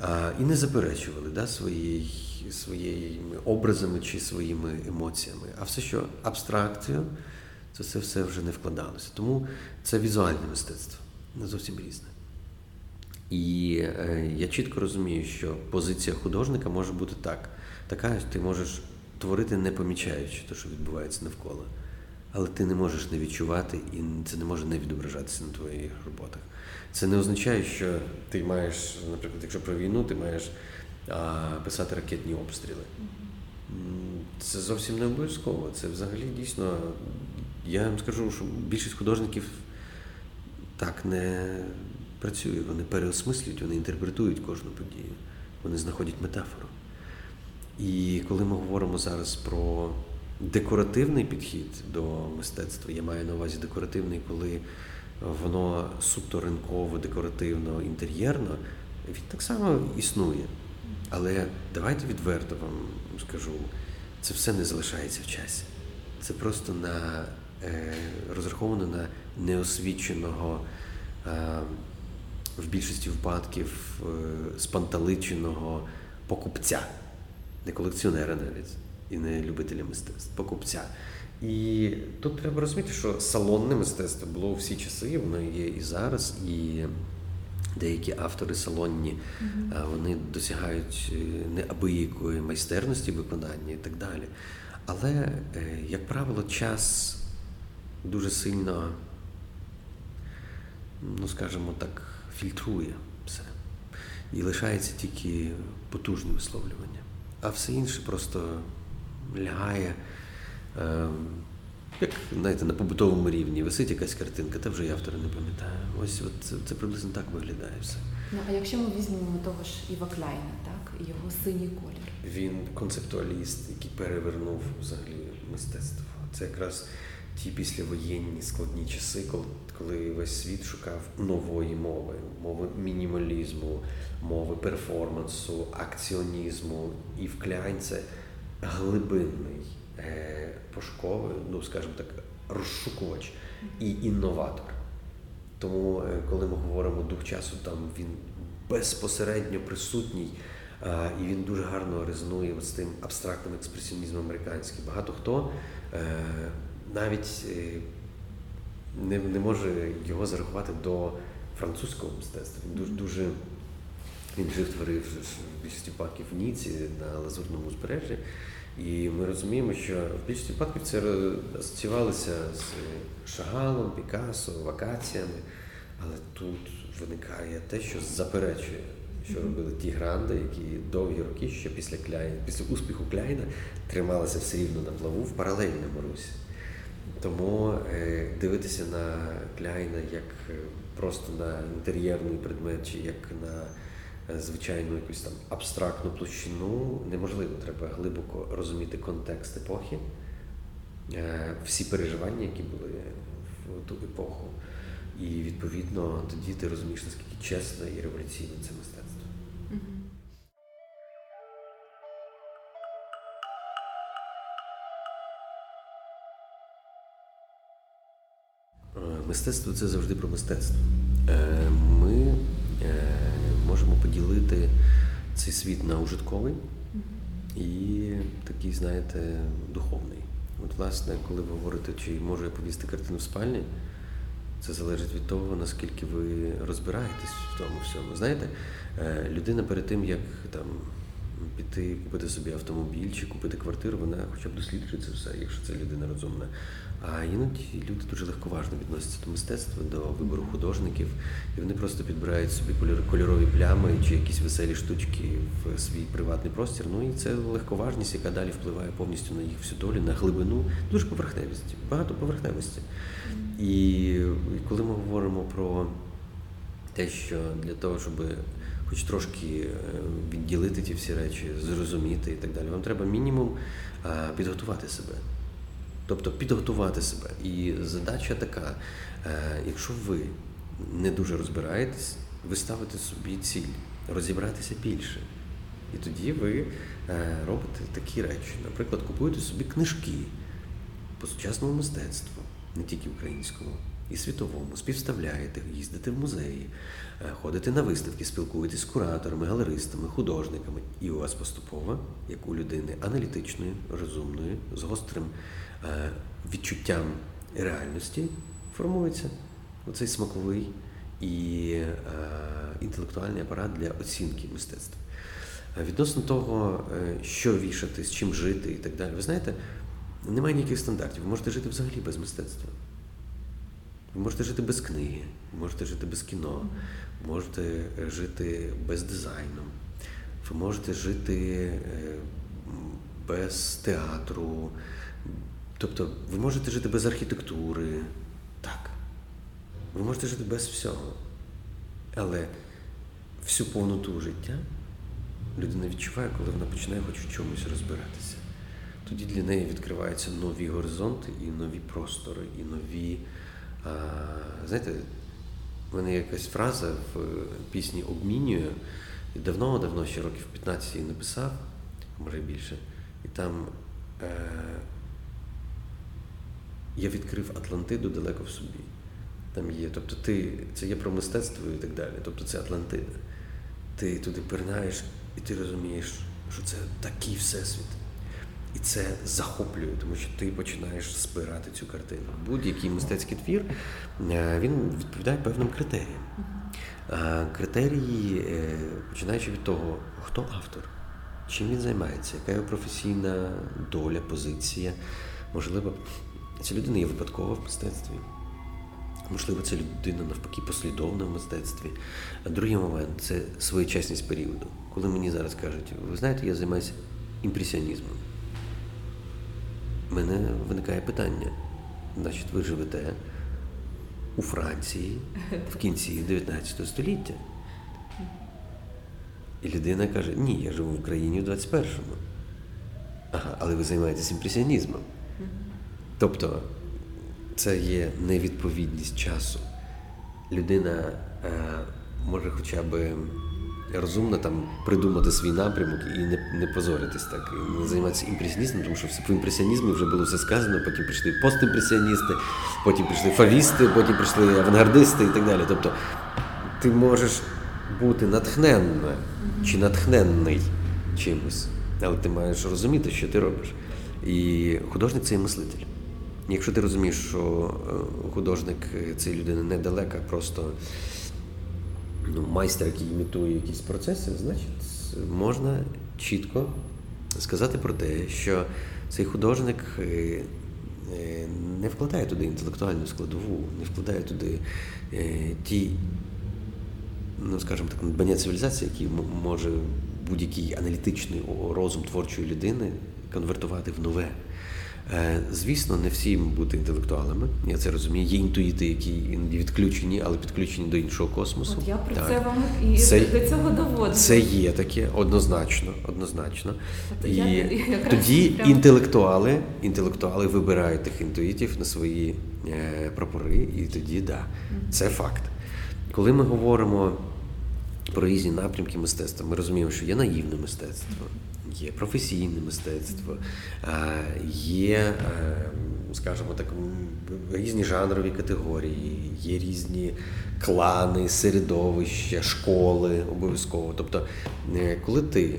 А, І не заперечували да, свої, своїми образами чи своїми емоціями. А все, що абстракцію, це все все вже не вкладалося. Тому це візуальне мистецтво, не зовсім різне. І е, я чітко розумію, що позиція художника може бути так. Така, що ти можеш творити, не помічаючи те, що відбувається навколо але ти не можеш не відчувати, і це не може не відображатися на твоїх роботах. Це не означає, що ти маєш, наприклад, якщо про війну, ти маєш писати ракетні обстріли. Це зовсім не обов'язково. Це взагалі дійсно. Я вам скажу, що більшість художників так не працює. Вони переосмислюють, вони інтерпретують кожну подію, вони знаходять метафору. І коли ми говоримо зараз про декоративний підхід до мистецтва. Я маю на увазі декоративний, коли воно суто ринково, декоративно, інтер'єрно. він так само існує. Але давайте відверто вам скажу, це все не залишається в часі. Це просто на, е, розраховано на неосвіченого, е, в більшості випадків е, спанталиченого покупця, не колекціонера навіть і не любителя мистецтв, покупця. І тут треба розуміти, що салонне мистецтво було у всі часи, воно є і зараз, і деякі автори салонні mm-hmm. вони досягають е, неабиякої майстерності виконання і так далі. Але, е, як правило, час дуже сильно, ну скажімо так, фільтрує все. І лишається тільки потужне висловлювання. А все інше просто лягає. Як знаєте, на побутовому рівні висить якась картинка, та вже я автора не пам'ятаю. Ось от це, це приблизно так виглядає все. Ну а якщо ми візьмемо того ж Іва Кляйна, так, його синій колір. Він концептуаліст, який перевернув взагалі мистецтво. Це якраз ті післявоєнні складні часи, коли весь світ шукав нової мови, мови мінімалізму, мови перформансу, акціонізму. І в Кляйн це глибинний. Е, пошуковий, ну скажімо так, розшукувач і інноватор. Тому, е, коли ми говоримо дух часу, там він безпосередньо присутній, і він дуже гарно резонує з тим абстрактним експресіонізмом американським. Багато хто е, навіть не не може його зарахувати до французького мистецтва. Він дуже дуже він жив творив в більшості випадків в Ніці на Лазурному узбережжі. І ми розуміємо, що в більшості випадків це асоціювалося з Шагалом, Пікассо, вакаціями, але тут виникає те, що заперечує, що робили ті гранди, які довгі роки ще після Кляйна, після успіху Кляйна трималися все рівно на плаву в паралельному русі. Тому е, дивитися на Кляйна як е, просто на інтер'єрний предмет, чи як на звичайну якусь там абстрактну площину неможливо. Треба глибоко розуміти контекст епохи, е, всі переживання, які були в ту епоху. І відповідно тоді ти розумієш, наскільки чесне і революційне це мистецтво. Е, мистецтво це завжди про мистецтво. Ми можемо поділити цей світ на ужитковий і такий, знаєте, духовний. От, власне, коли ви говорите, чи можу я повісти картину в спальні, це залежить від того, наскільки ви розбираєтесь в тому всьому. Знаєте, е, людина перед тим, як там піти купити собі автомобіль чи купити квартиру, вона хоча б досліджує це все, якщо це людина розумна. А іноді люди дуже легковажно відносяться до мистецтва, до вибору художників, і вони просто підбирають собі кольорові плями чи якісь веселі штучки в свій приватний простір. Ну і це легковажність, яка далі впливає повністю на їх всю долю, на глибину, дуже поверхневості, багато поверхневості. І коли ми говоримо про те, що для того, щоб хоч трошки е, відділити ті всі речі, зрозуміти і так далі, вам треба мінімум підготувати себе. Тобто підготувати себе. І задача така: е, якщо ви не дуже розбираєтесь, ви ставите собі ціль розібратися більше. І тоді ви е, робите такі речі. Наприклад, купуєте собі книжки по сучасному мистецтву, не тільки українському, і світовому, співставляєте, їздите в музеї, е, ходите на виставки, спілкуєтесь з кураторами, галеристами, художниками. І у вас поступово, як у людини аналітичної, розумної, з гострим відчуттям реальності формується оцей смаковий і е, інтелектуальний апарат для оцінки мистецтва. Е, відносно того, що вішати, з чим жити і так далі. Ви знаєте, немає ніяких стандартів. Ви можете жити взагалі без мистецтва. Ви можете жити без книги, ви можете жити без кіно, ви можете жити без дизайну, ви можете жити без театру, Тобто ви можете жити без архітектури, так. Ви можете жити без всього. Але всю повноту життя людина відчуває, коли вона починає хоч в чомусь розбиратися. Тоді для неї відкриваються нові горизонти і нові простори, і нові. А, Знаєте, У мене якась фраза в пісні Обмінюю. І давно-давно, ще років 15 її написав, може більше. І там е- я відкрив Атлантиду далеко в собі. Там є, тобто ти, це є про мистецтво і так далі. Тобто це Атлантида. Ти туди пирнаєш і ти розумієш, що це такий всесвіт. І це захоплює, тому що ти починаєш спирати цю картину. Будь-який мистецький твір е, він відповідає певним критеріям. Критерії, е, починаючи від того, хто автор, чим він займається, яка його професійна доля, позиція. Можливо, ця людина є випадкова в мистецтві. Можливо, ця людина навпаки послідовна в мистецтві. А другий момент це своєчасність періоду. Коли мені зараз кажуть, ви знаєте, я займаюся імпресіонізмом. У мене виникає питання. Значить, ви живете у Франції в кінці 19 століття. І людина каже, ні, я живу в Україні в 21-му. Ага, але ви займаєтесь імпресіонізмом. Тобто це є невідповідність часу. Людина е, може хоча б розумно там придумати свій напрямок і не не позоритись так, і не займатися імпресіонізмом, тому що в імпресіонізмі вже було все сказано, потім прийшли постімпресіоністи, потім прийшли фавісти, потім прийшли авангардисти і так далі. Тобто ти можеш бути натхненна чи натхненний чимось, але ти маєш розуміти, що ти робиш. І художник це і мислитель. Якщо ти розумієш, що художник це людина недалека, просто ну, майстер, який імітує якісь процеси, значить можна чітко сказати про те, що цей художник не вкладає туди інтелектуальну складову, не вкладає туди ті, ну скажімо так, надбання цивілізації, які може будь-який аналітичний розум творчої людини конвертувати в нове. Звісно, не всі бути інтелектуалами, я це розумію. Є інтуїти, які іноді відключені, але підключені до іншого космосу. От я про так. це вам і це, до цього доводжу. Це є таке однозначно, однозначно. От і я тоді прямо... інтелектуали, інтелектуали вибирають тих інтуїтів на свої е, прапори, і тоді да, це факт. Коли ми говоримо про різні напрямки мистецтва, ми розуміємо, що є наївне мистецтво. Є професійне мистецтво, є, скажімо так, різні жанрові категорії, є різні клани, середовища, школи обов'язково. Тобто, коли ти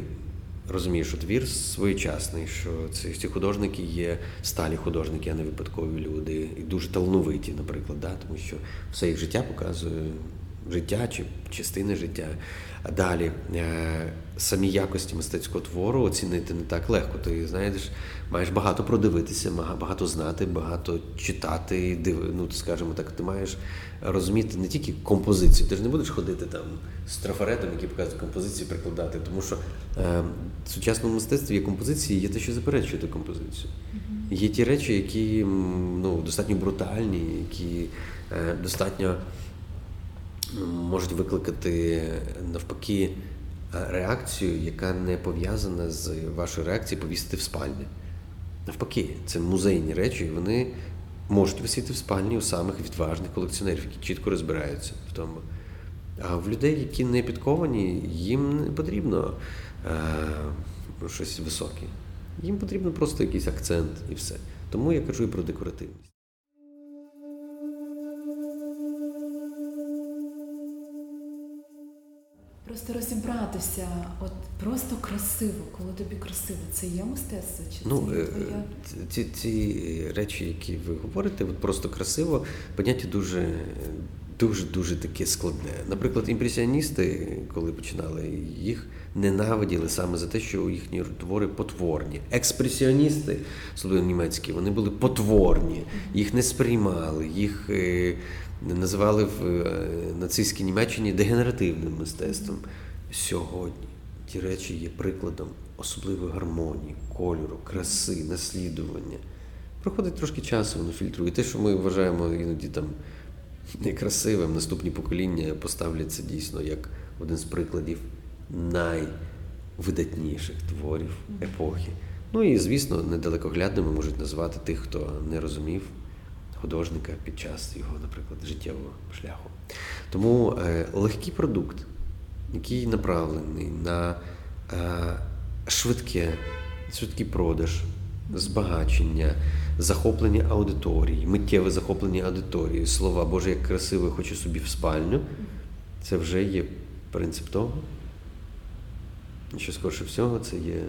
розумієш, що твір своєчасний, що ці, ці художники є сталі художники, а не випадкові люди, і дуже талановиті, наприклад, да? тому що все їх життя показує життя чи частини життя. Далі самі якості мистецького твору оцінити не так легко. Ти знаєш, маєш багато продивитися, багато знати, багато читати, див... ну, скажімо так, ти маєш розуміти не тільки композицію. Ти ж не будеш ходити там з трафаретом, який показує композицію, прикладати. Тому що е, в сучасному мистецтві є композиції, є те, що заперечує ту композицію. Є ті речі, які ну, достатньо брутальні, які е, достатньо можуть викликати навпаки реакцію, яка не пов'язана з вашою реакцією повісити в спальні. Навпаки, це музейні речі, і вони можуть висіти в спальні у самих відважних колекціонерів, які чітко розбираються в тому. А в людей, які не підковані, їм не потрібно е, щось високе. Їм потрібно просто якийсь акцент і все. Тому я кажу і про декоративність. Просто розібратися, от просто красиво, коли тобі красиво, це є мистецтво? Чи ну, це є твоя? Ці, ці речі, які ви говорите, от просто красиво, поняття дуже дуже дуже таке складне. Наприклад, імпресіоністи, коли починали, їх ненавиділи саме за те, що їхні твори потворні. Експресіоністи, особливо німецькі, вони були потворні, їх не сприймали, їх називали в нацистській Німеччині дегенеративним мистецтвом. Сьогодні ті речі є прикладом особливої гармонії, кольору, краси, наслідування. Проходить трошки часу, воно фільтрує. Те, що ми вважаємо іноді там некрасивим, наступні покоління поставляться дійсно як один з прикладів найвидатніших творів епохи. Ну і, звісно, недалекоглядними можуть назвати тих, хто не розумів художника під час його, наприклад, життєвого шляху. Тому е, легкий продукт, який направлений на е, швидке, швидкий продаж, збагачення, захоплення аудиторії, миттєве захоплення аудиторії, слова Боже, як красиво, хочу собі в спальню. Це вже є принцип того, що скорше всього це є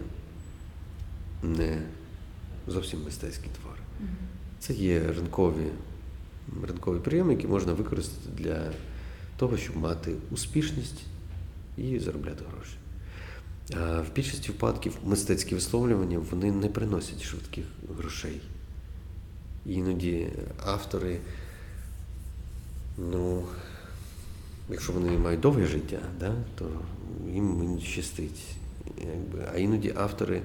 не зовсім мистецькі твори. Це є ринкові, ринкові прийоми, які можна використати для того, щоб мати успішність і заробляти гроші. А в більшості випадків мистецькі висловлювання вони не приносять швидких грошей. Іноді автори, ну, якщо вони мають довге життя, да, то їм щастить. А іноді автори,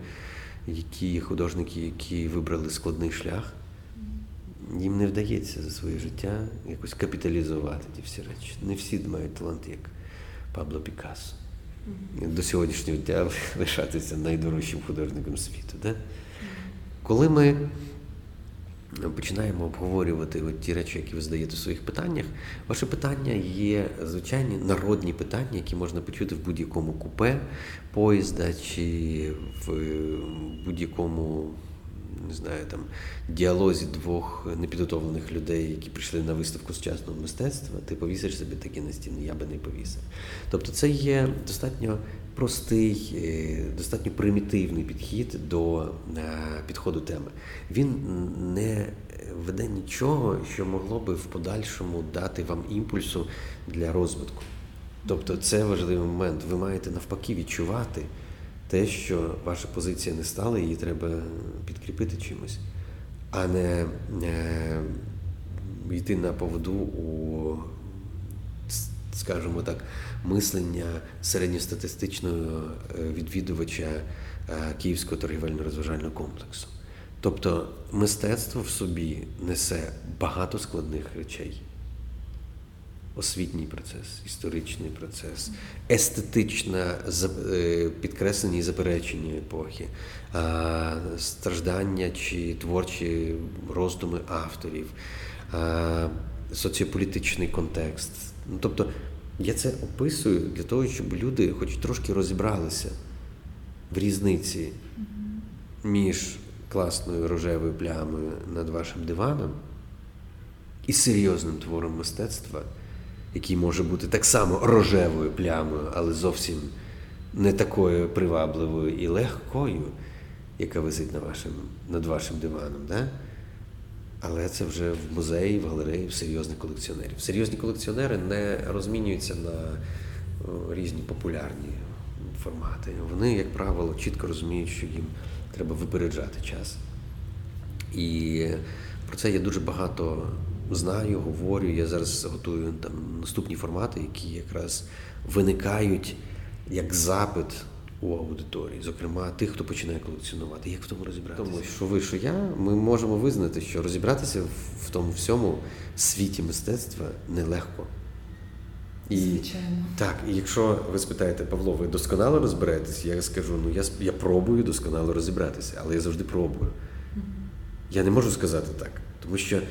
які художники, які вибрали складний шлях, їм не вдається за своє життя якось капіталізувати ті всі речі. Не всі мають талант, як Пабло Пікассо. До сьогоднішнього дня лишатися найдорожчим художником світу. Да? Коли ми починаємо обговорювати от ті речі, які ви задаєте в своїх питаннях, ваше питання є звичайні народні питання, які можна почути в будь-якому купе поїзда чи в будь-якому не знаю, там діалозі двох непідготовлених людей, які прийшли на виставку сучасного мистецтва, ти повісиш собі такі на стіни, я би не повісив. Тобто це є достатньо простий, е, достатньо примітивний підхід до е, підходу теми. Він не веде нічого, що могло би в подальшому дати вам імпульсу для розвитку. Тобто це важливий момент. Ви маєте навпаки відчувати те, що ваша позиція не стала, її треба підкріпити чимось, а не е, йти на поводу у, скажімо так, мислення середньостатистичного е, відвідувача е, Київського торгівельно-розважального комплексу. Тобто мистецтво в собі несе багато складних речей освітній процес, історичний процес, естетичне підкреслення і заперечення епохи, страждання чи творчі роздуми авторів, соціополітичний контекст. Ну, Тобто я це описую для того, щоб люди хоч трошки розібралися в різниці між класною рожевою плямою над вашим диваном і серйозним твором мистецтва який може бути так само рожевою плямою, але зовсім не такою привабливою і легкою, яка висить на вашим, над вашим диваном. Да? Але це вже в музеї, в галереї, в серйозних колекціонерів. Серйозні колекціонери не розмінюються на різні популярні формати. Вони, як правило, чітко розуміють, що їм треба випереджати час. І про це є дуже багато знаю, говорю. Я зараз готую там наступні формати, які якраз виникають як запит у аудиторії, зокрема тих, хто починає колекціонувати. Як в тому розібратися? Тому що ви, що я, ми можемо визнати, що розібратися в тому всьому світі мистецтва нелегко. І, Звичайно. Так, і якщо ви спитаєте, Павло, ви досконало розберетесь, я скажу, ну я я пробую досконало розібратися, але я завжди пробую. Mm-hmm. Я не можу сказати так, тому що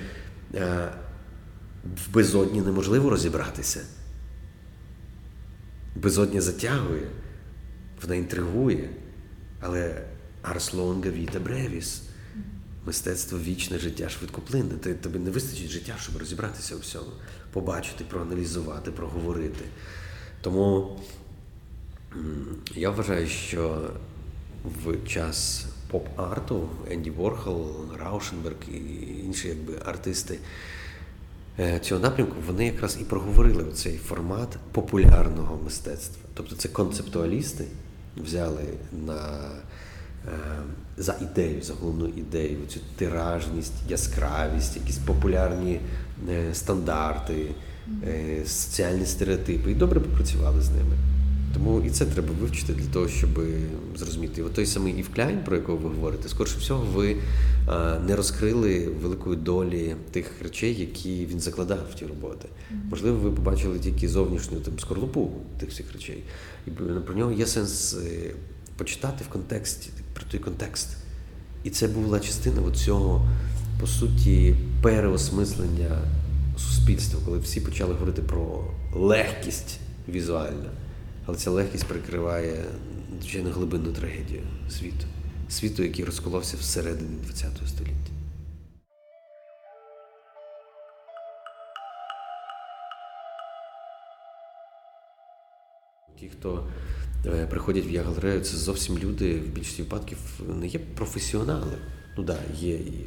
в безодні неможливо розібратися. Безодня затягує, вона інтригує, але Арс лонга віта бревіс. Мистецтво вічне життя швидкоплинне. Тобі не вистачить життя, щоб розібратися у всьому, побачити, проаналізувати, проговорити. Тому я вважаю, що в час поп-арту, Енді Ворхол, Раушенберг і інші якби, артисти е, цього напрямку, вони якраз і проговорили цей формат популярного мистецтва. Тобто це концептуалісти взяли на е, за ідею, за головну ідею, цю тиражність, яскравість, якісь популярні е, стандарти, соціальні стереотипи і добре попрацювали з ними. Тому і це треба вивчити для того, щоб зрозуміти. От той самий Ів Кляйн, про якого ви говорите, скорше всього, ви не розкрили великої долі тих речей, які він закладав в ті роботи. Можливо, ви побачили тільки зовнішню там скорлупу тих всіх речей. І про нього є сенс е, почитати в контексті, про той контекст. І це була частина цього по суті, переосмислення суспільства, коли всі почали говорити про легкість візуальну. Але ця легкість прикриває звичайно глибинну трагедію світу, світу, який розколовся всередині ХХ століття. Ті, хто е, приходять в я-галерею, це зовсім люди в більшості випадків не є професіонали. Ну так, да, є і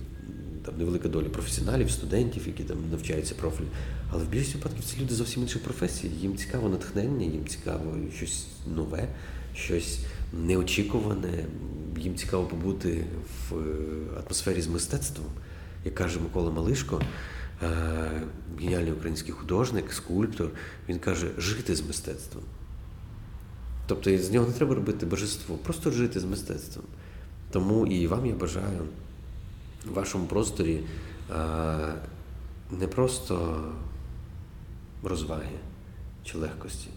там невелика доля професіоналів, студентів, які там навчаються профілю. Але в більшості випадків це люди зовсім інших професій. Їм цікаво натхнення, їм цікаво щось нове, щось неочікуване. Їм цікаво побути в е, атмосфері з мистецтвом, як каже Микола Малишко. Е, геніальний український художник, скульптор, він каже, жити з мистецтвом. Тобто з нього не треба робити божество, просто жити з мистецтвом. Тому і вам я бажаю в вашому просторі не просто розваги чи легкості.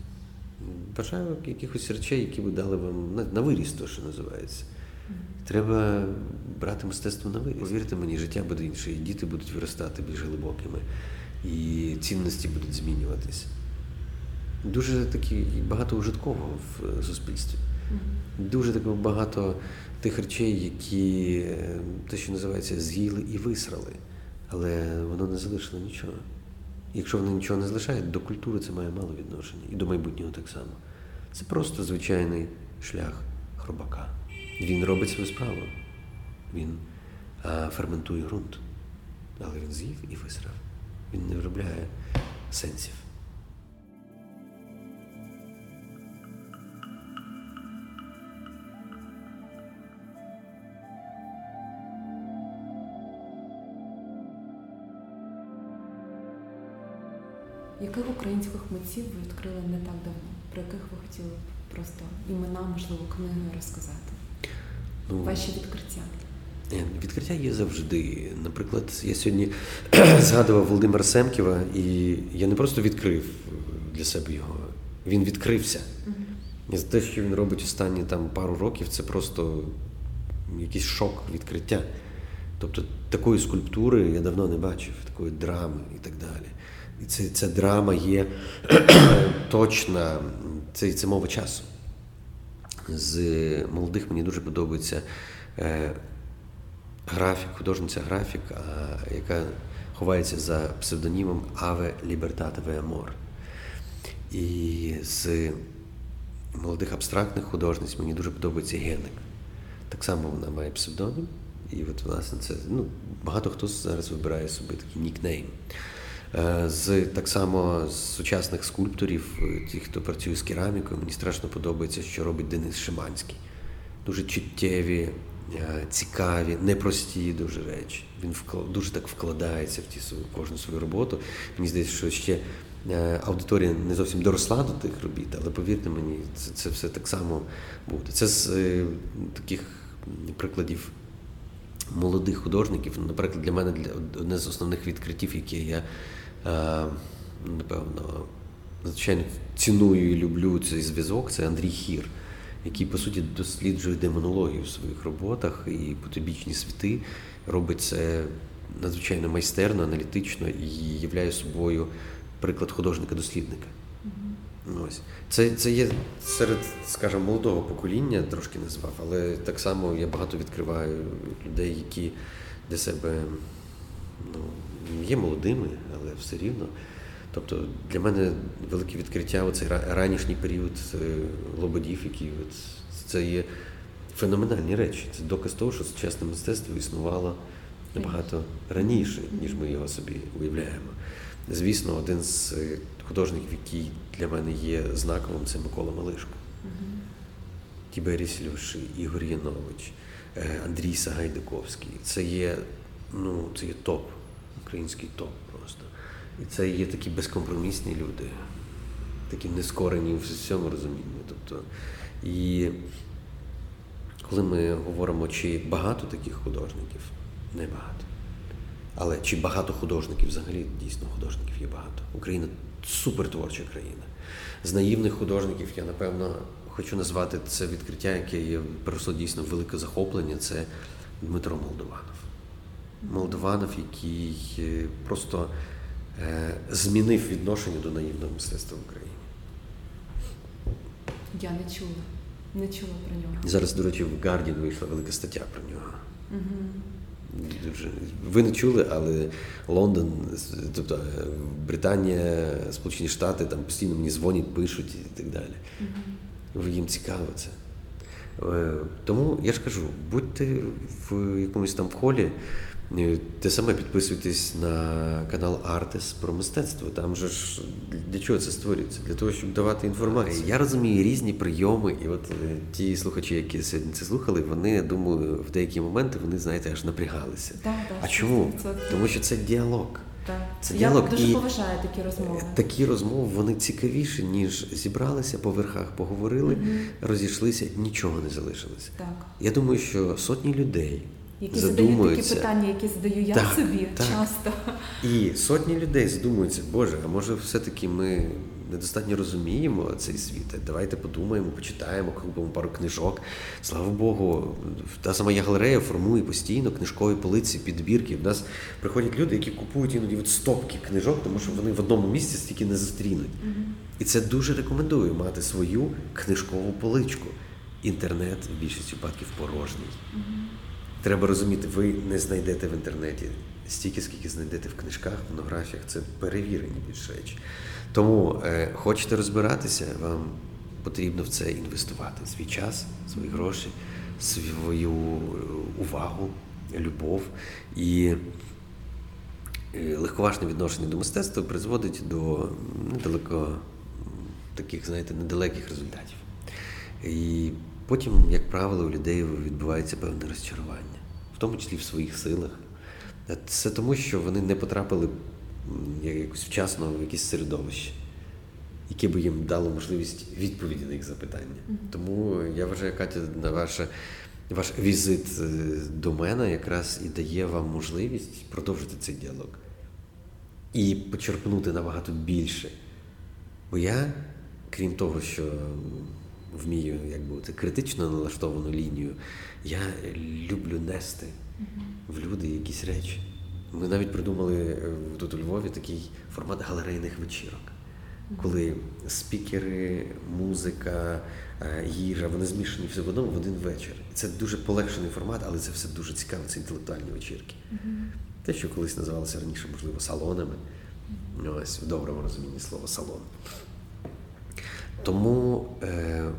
Бажаю якихось речей, які ви дали вам на, на виріс, то що називається. Треба брати мистецтво на виріс. Повірте мені, життя буде інше, і діти будуть виростати більш глибокими, і цінності будуть змінюватися. Дуже такі багато ужиткового в суспільстві. Дуже такого багато тих речей, які е, те, що називається, з'їли і висрали, але воно не залишило нічого. Якщо вони нічого не залишають, до культури це має мало відношення. І до майбутнього так само. Це просто звичайний шлях хробака. Він робить свою справу. Він а, ферментує ґрунт. Але він з'їв і висрав. Він не виробляє сенсів. Яких українських митців ви відкрили не так давно, про яких ви хотіли б просто імена, можливо, книги розказати? Ну, Ваші відкриття? Е, відкриття є завжди. Наприклад, я сьогодні згадував Володимира Семківа, і я не просто відкрив для себе його, він відкрився. І за те, що він робить останні там пару років, це просто якийсь шок відкриття. Тобто такої скульптури я давно не бачив, такої драми і так далі. І це, ця драма є точна, це, це мова часу. З молодих мені дуже подобається е, графік, художниця графік, яка ховається за псевдонімом Аве Лібертатове Амор. І з молодих абстрактних художниць мені дуже подобається Генник. Так само вона має псевдонім. І от власне це ну, багато хто зараз вибирає собі такий нікнейм. Е, з так само з сучасних скульпторів, е, ті, хто працює з керамікою, мені страшно подобається, що робить Денис Шиманський. Дуже чуттєві, е, цікаві, непрості дуже речі. Він дуже так вкладається в ті свою кожну свою роботу. Мені здається, що ще аудиторія не зовсім доросла до тих робіт, але повірте мені, це це все так само буде. Це з таких прикладів молодих художників. Наприклад, для мене одне з основних відкриттів, яке я напевно надзвичайно ціную і люблю цей зв'язок, це Андрій Хір, який, по суті, досліджує демонологію в своїх роботах і потобічні світи, робить це надзвичайно майстерно, аналітично і являє собою приклад художника-дослідника. Ось. Це це є серед, скажімо, молодого покоління, трошки назвав, але так само я багато відкриваю людей, які для себе ну, є молодими, але все рівно. Тобто для мене велике відкриття оцей ранішній період е, Лободів, от, це є феноменальні речі. Це доказ того, що сучасне мистецтво існувало набагато раніше, ніж ми його собі уявляємо. Звісно, один з е, художників, який для мене є знаковим, це Микола Малишко. Тіберій Слюши, Ігор Янович, е, Андрій Сагайдаковський. Це є, ну, це є топ, український топ просто. І це є такі безкомпромісні люди, такі нескорені у всьому розумінні. Тобто, і коли ми говоримо, чи багато таких художників, небагато. Але чи багато художників взагалі дійсно художників є багато. Україна супертворча країна. З наївних художників я напевно хочу назвати це відкриття, яке є просто дійсно велике захоплення. Це Дмитро Молдованов. Молдованов, який е, просто е, змінив відношення до наївного мистецтва в Україні. Я не чула. Не чула про нього. Зараз, до речі, в Guardian вийшла велика стаття про нього. Угу. Ви не чули, але Лондон, тобто е, Британія, Сполучені Штати там постійно мені дзвонять, пишуть і так далі. Угу. Їм цікаво це. Тому я ж кажу, будьте в якомусь там е, те саме підписуйтесь на канал Артес про мистецтво. Там же ж для чого це створюється? Для того, щоб давати інформацію. Я розумію різні прийоми, і от е, ті слухачі, які сьогодні це слухали, вони я думаю, в деякі моменти вони, знаєте, аж напрягалися. Так, так, А чому? 100%. Тому що це діалог. Так. Це Я діалог дуже і- поважаю такі розмови. Такі розмови вони цікавіші, ніж зібралися по верхах, поговорили, Мгм. розійшлися, нічого не залишилося. Так. Я думаю, що сотні людей Які задають такі питання, які задаю я Так, собі так. часто. і сотні людей задумуються, Боже, а може все-таки ми недостатньо розуміємо цей світ. Давайте подумаємо, почитаємо, купимо пару книжок. Слава Богу, та сама я галерея формує постійно книжкові полиці, підбірки. В нас приходять люди, які купують іноді от стопки книжок, тому що вони в одному місці стільки не зустрінуть. І це дуже рекомендую мати свою книжкову поличку. Інтернет в більшості випадків порожній. Треба розуміти, ви не знайдете в інтернеті стільки, скільки знайдете в книжках, монографіях. Це перевірені більш речі. Тому е, хочете розбиратися, вам потрібно в це інвестувати свій час, свої гроші, свою е, увагу, любов і е, легковажне відношення до мистецтва призводить до недалеко таких, знаєте, недалеких результатів. І потім, як правило, у людей відбувається певне розчарування, в тому числі в своїх силах. Е, Це тому, що вони не потрапили якось вчасно в якесь середовище, яке би їм дало можливість відповіді на їх запитання. Тому я вважаю, Катя, на ваша, ваш візит е, до мене якраз і дає вам можливість продовжити цей діалог і почерпнути набагато більше. Бо я, крім того, що вмію як би, це критично налаштовану лінію, я люблю нести в люди якісь речі. Ми навіть придумали е, тут у Львові такий формат галерейних вечірок, коли спікери, музика, е, їжа, вони змішані все в одному в один вечір. Це дуже полегшений формат, але це все дуже цікаво, це інтелектуальні вечірки. Те, що колись називалося раніше, можливо, салонами. Ось в доброму розумінні слова салон. Тому е,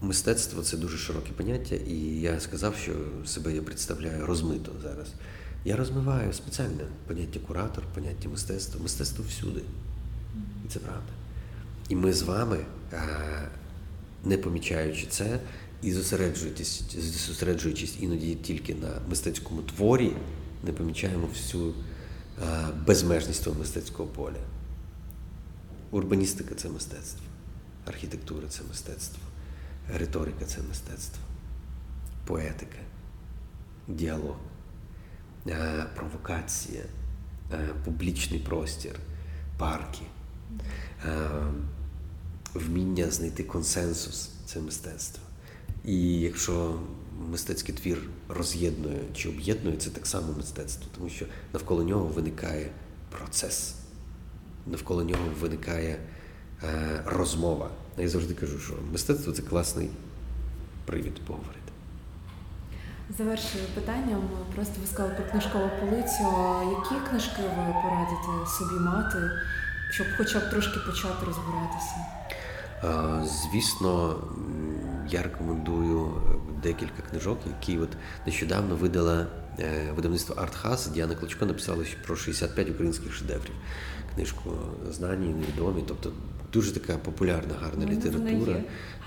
мистецтво це дуже широке поняття, і я сказав, що себе я представляю розмито зараз. Я розмиваю спеціальне поняття куратор, поняття мистецтва, мистецтво всюди. І це правда. І ми з вами, е, не помічаючи це і зосереджуючись, зосереджуючись іноді тільки на мистецькому творі, не помічаємо всю е, безмежність того мистецького поля. Урбаністика це мистецтво, архітектура це мистецтво, риторика це мистецтво, поетика, діалог, е, провокація, е, публічний простір, парки, е, вміння знайти консенсус це мистецтво. І якщо мистецький твір роз'єднує чи об'єднує, це так само мистецтво, тому що навколо нього виникає процес навколо нього виникає розмова. Я завжди кажу, що мистецтво це класний привід поговорити. Завершую питанням. Просто ви сказали про книжкову полицю. Які книжки ви порадите собі мати, щоб хоча б трошки почати розбиратися? Е, Звісно, я рекомендую декілька книжок, які от нещодавно видала е, видавництво Артхас. Діана Клочко написала про 65 українських шедеврів. Книжку знані, невідомі, тобто дуже така популярна, гарна У література.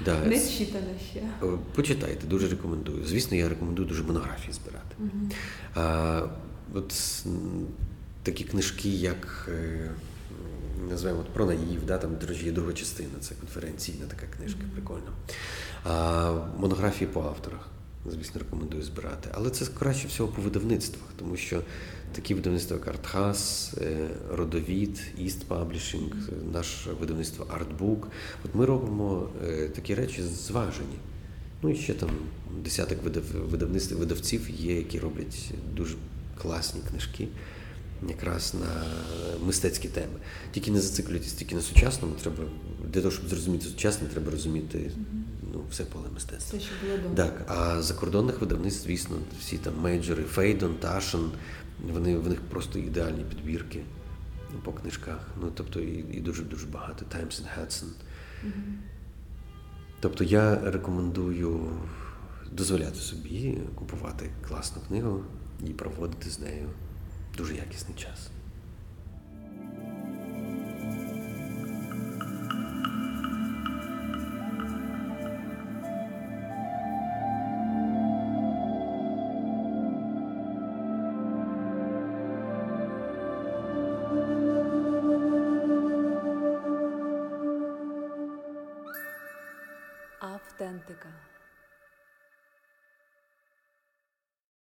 Да, Не читана ще. Е, Почитайте, дуже рекомендую. Звісно, я рекомендую дуже монографії збирати. Мгм. А, от такі книжки, як е, називаємо от, про наїв, да, там, є друга частина, це конференційна така книжка, прикольна. А, монографії по авторах. Звісно, рекомендую збирати. Але це краще всього по видавництвах, тому що такі видавництва, як Артхас, Родовід, Publishing, е, наше видавництво Artbook. От ми робимо е, такі речі зважені. Ну і ще там десяток видав, видавництв видавців є, які роблять дуже класні книжки якраз на мистецькі теми. Тільки не зациклюйтесь тільки на сучасному, треба для того, щоб зрозуміти сучасне, треба розуміти ну, все поле мистецтва. Все, що було. Так, а закордонних видавництв, звісно, всі там мейджори, Фейдон, Ташин, вони в них просто ідеальні підбірки по книжках. Ну, тобто, і, і дуже дуже багато. Times and Hudson. Тобто я рекомендую дозволяти собі купувати класну книгу і проводити з нею дуже якісний час.